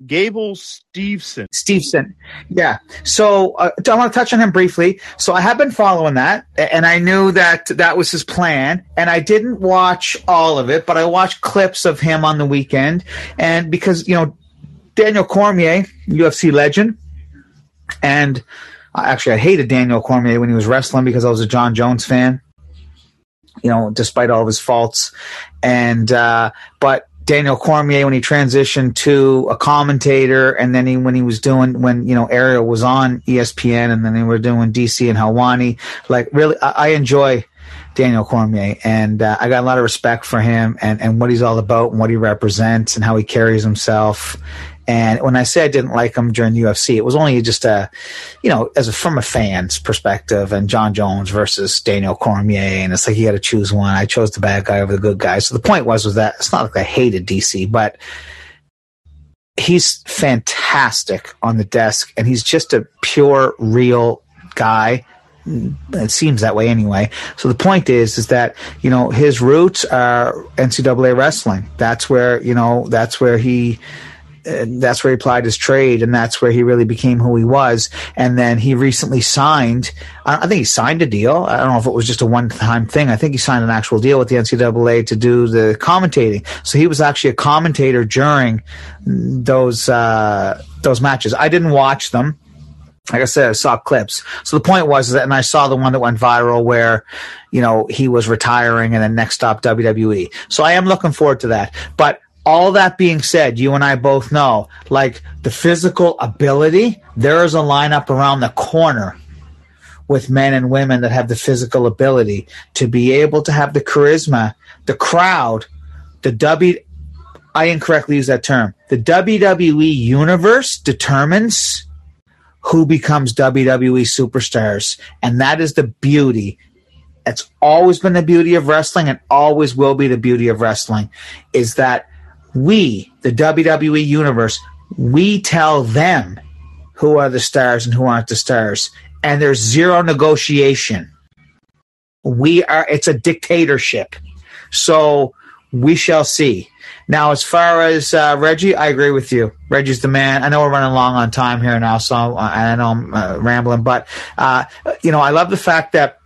Gable Stevenson. Steveson. Yeah. So uh, I want to touch on him briefly. So I have been following that, and I knew that that was his plan. And I didn't watch all of it, but I watched clips of him on the weekend. And because, you know, Daniel Cormier, UFC legend, and actually I hated Daniel Cormier when he was wrestling because I was a Jon Jones fan. You know, despite all of his faults, and uh, but Daniel Cormier when he transitioned to a commentator, and then he when he was doing when you know Ariel was on ESPN, and then they were doing DC and Helwani. Like really, I, I enjoy Daniel Cormier, and uh, I got a lot of respect for him and and what he's all about and what he represents and how he carries himself. And when I say I didn't like him during UFC, it was only just a, you know, as a, from a fan's perspective and Jon Jones versus Daniel Cormier. And it's like you got to choose one. I chose the bad guy over the good guy. So the point was, was that it's not like I hated DC, but he's fantastic on the desk and he's just a pure, real guy it seems that way anyway. So the point is, is that you know his roots are NCAA wrestling. That's where you know that's where he that's where he applied his trade, and that's where he really became who he was. And then he recently signed. I think he signed a deal. I don't know if it was just a one-time thing. I think he signed an actual deal with the NCAA to do the commentating. So he was actually a commentator during those uh, those matches. I didn't watch them like I said, I saw clips. So the point was that, and I saw the one that went viral where, you know, he was retiring and then next stop WWE. So I am looking forward to that. But all that being said, you and I both know, like the physical ability, there is a lineup around the corner with men and women that have the physical ability to be able to have the charisma, the crowd, the W. I incorrectly use that term. The WWE universe determines who becomes WWE superstars, and that is the beauty. It's always been the beauty of wrestling, and always will be the beauty of wrestling. Is that we, the WWE universe, we tell them who are the stars and who aren't the stars. And there's zero negotiation. We are, it's a dictatorship. So we shall see. Now, as far as uh, Reggie, I agree with you. Reggie's the man. I know we're running long on time here now, so uh, I know I'm uh, rambling, but uh, you know, I love the fact that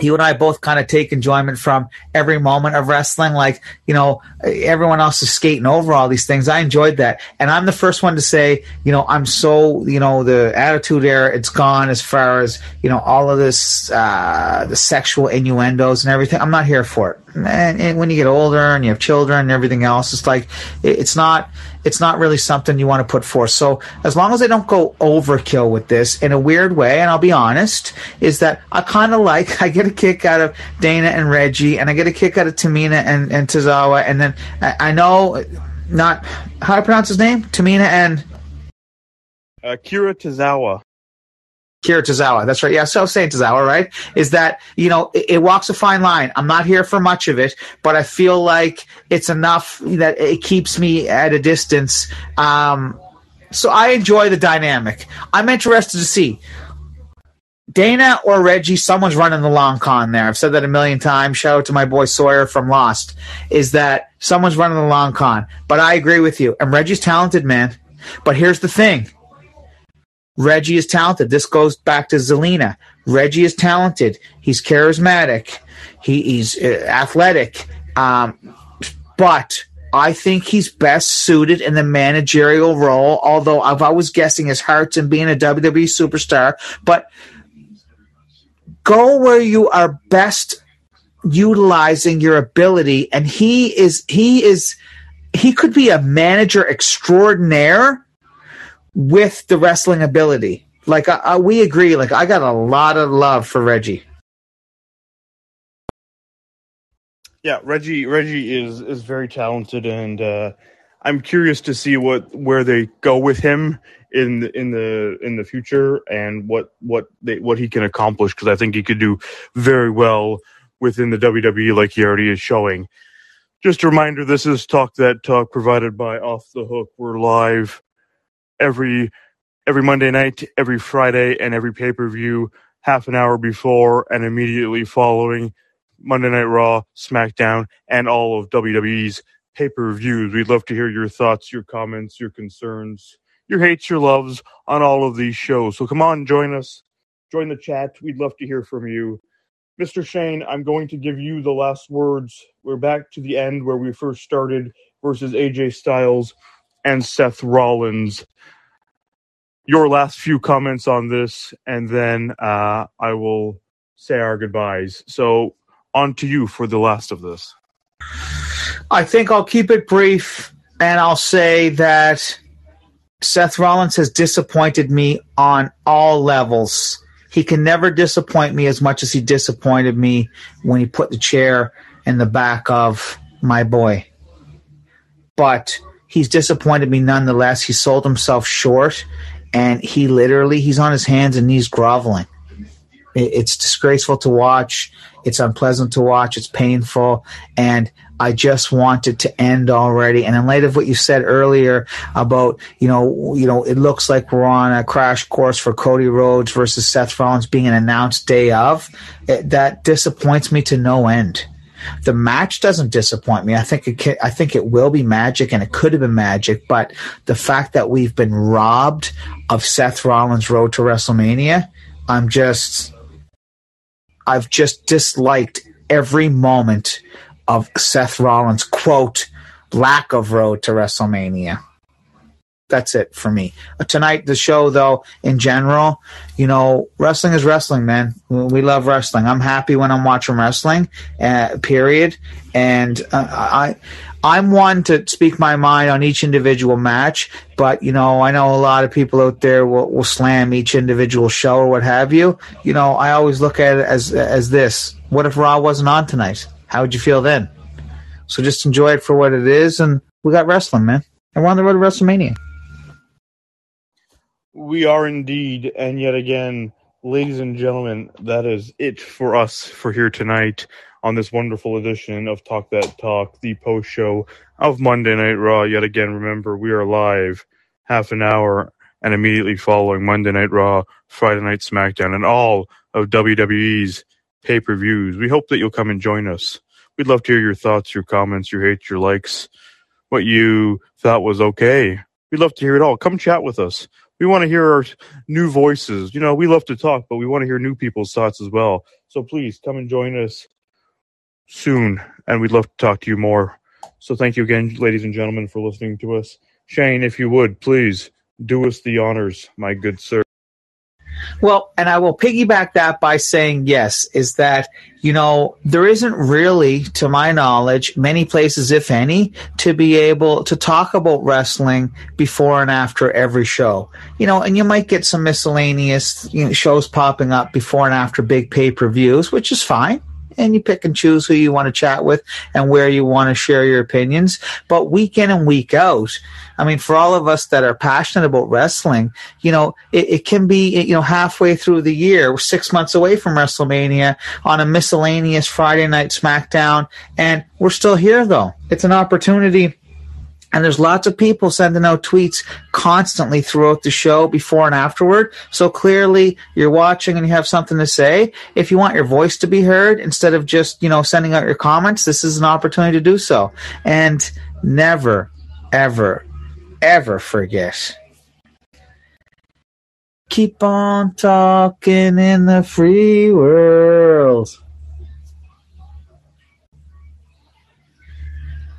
you and I both kind of take enjoyment from every moment of wrestling. Like, you know, everyone else is skating over all these things. I enjoyed that. And I'm the first one to say, you know, I'm so, you know, the attitude era, it's gone as far as, you know, all of this, uh, the sexual innuendos and everything. I'm not here for it. And, and when you get older and you have children and everything else, it's like, it's not, it's not really something you want to put forth. So as long as they don't go overkill with this in a weird way, and I'll be honest, is that I kind of like, [LAUGHS] I get a kick out of Dana and Reggie, and I get a kick out of Tamina and, and and then I, I know not how to pronounce his name, Tamina and uh, Kira Tozawa. Kira Tozawa. That's right. Yeah, so saying Tozawa, right? Is that, you know, it, it, walks a fine line. I'm not here for much of it, but I feel like it's enough that it keeps me at a distance. Um, so I enjoy the dynamic. I'm interested to see Dana or Reggie, someone's running the long con there. I've said that a million times. Shout out to my boy Sawyer from Lost. Is that someone's running the long con? But I agree with you. And Reggie's talented, man. But here's the thing Reggie is talented. This goes back to Zelina. Reggie is talented. He's charismatic. He, he's uh, athletic. Um, but I think he's best suited in the managerial role. Although I've always guessing his heart's in being a WWE superstar, but go where you are best utilizing your ability. And he is he is he could be a manager extraordinaire with the wrestling ability. Like I, I, we agree. Like I got a lot of love for Reggie. Yeah, Reggie. Reggie is is very talented, and uh, I'm curious to see what where they go with him in the, in the in the future and what what they what he can accomplish because I think he could do very well within the WWE like he already is showing. Just a reminder: this is Talk That Talk provided by Off the Hook. We're live every every Monday night, every Friday, and every pay per view half an hour before and immediately following Monday Night Raw, SmackDown, and all of WWE's pay per views. We'd love to hear your thoughts, your comments, your concerns, your hates, your loves on all of these shows. So come on, join us, join the chat. We'd love to hear from you. Mr. Shane, I'm going to give you the last words. We're back to the end where we first started versus AJ Styles and Seth Rollins. Your last few comments on this, and then uh, I will say our goodbyes. So, on to you for the last of this. I think I'll keep it brief, and I'll say that Seth Rollins has disappointed me on all levels. He can never disappoint me as much as he disappointed me when he put the chair in the back of my boy. But he's disappointed me nonetheless. He sold himself short, and he literally he's on his hands and knees groveling. It's disgraceful to watch. It's unpleasant to watch. It's painful, and I just want it to end already. And in light of what you said earlier about, you know, you know, it looks like we're on a crash course for Cody Rhodes versus Seth Rollins being an announced day of, it, that disappoints me to no end. The match doesn't disappoint me. I think it can, I think it will be magic and it could have been magic, but the fact that we've been robbed of Seth Rollins' road to WrestleMania, I'm just I've just disliked every moment of Seth Rollins' quote lack of road to WrestleMania. That's it for me. Uh, tonight, the show, though, in general, you know, wrestling is wrestling, man. We love wrestling. I'm happy when I'm watching wrestling, uh, period. And uh, I, I'm one to speak my mind on each individual match, but you know, I know a lot of people out there will, will slam each individual show or what have you. You know, I always look at it as as this: What if Raw wasn't on tonight? How would you feel then? So just enjoy it for what it is, and we got wrestling, man, and we're on the road to WrestleMania. We are indeed, and yet again, ladies and gentlemen, that is it for us for here tonight on this wonderful edition of Talk That Talk, the post show of Monday Night Raw. Yet again, remember, we are live half an hour and immediately following Monday Night Raw, Friday Night SmackDown, and all of WWE's pay per views. We hope that you'll come and join us. We'd love to hear your thoughts, your comments, your hates, your likes, what you thought was okay. We'd love to hear it all. Come chat with us. We want to hear our new voices. You know, we love to talk, but we want to hear new people's thoughts as well. So please come and join us soon, and we'd love to talk to you more. So thank you again, ladies and gentlemen, for listening to us. Shane, if you would, please do us the honors, my good sir. Well, and I will piggyback that by saying yes, is that, you know, there isn't really, to my knowledge, many places, if any, to be able to talk about wrestling before and after every show. You know, and you might get some miscellaneous you know, shows popping up before and after big pay per views, which is fine and you pick and choose who you want to chat with and where you want to share your opinions. But week in and week out, I mean, for all of us that are passionate about wrestling, you know, it, it can be, you know, halfway through the year, six months away from WrestleMania on a miscellaneous Friday night SmackDown, and we're still here though. It's an opportunity and there's lots of people sending out tweets constantly throughout the show before and afterward. So clearly you're watching and you have something to say. If you want your voice to be heard instead of just, you know, sending out your comments, this is an opportunity to do so. And never, ever, ever forget. Keep on talking in the free world.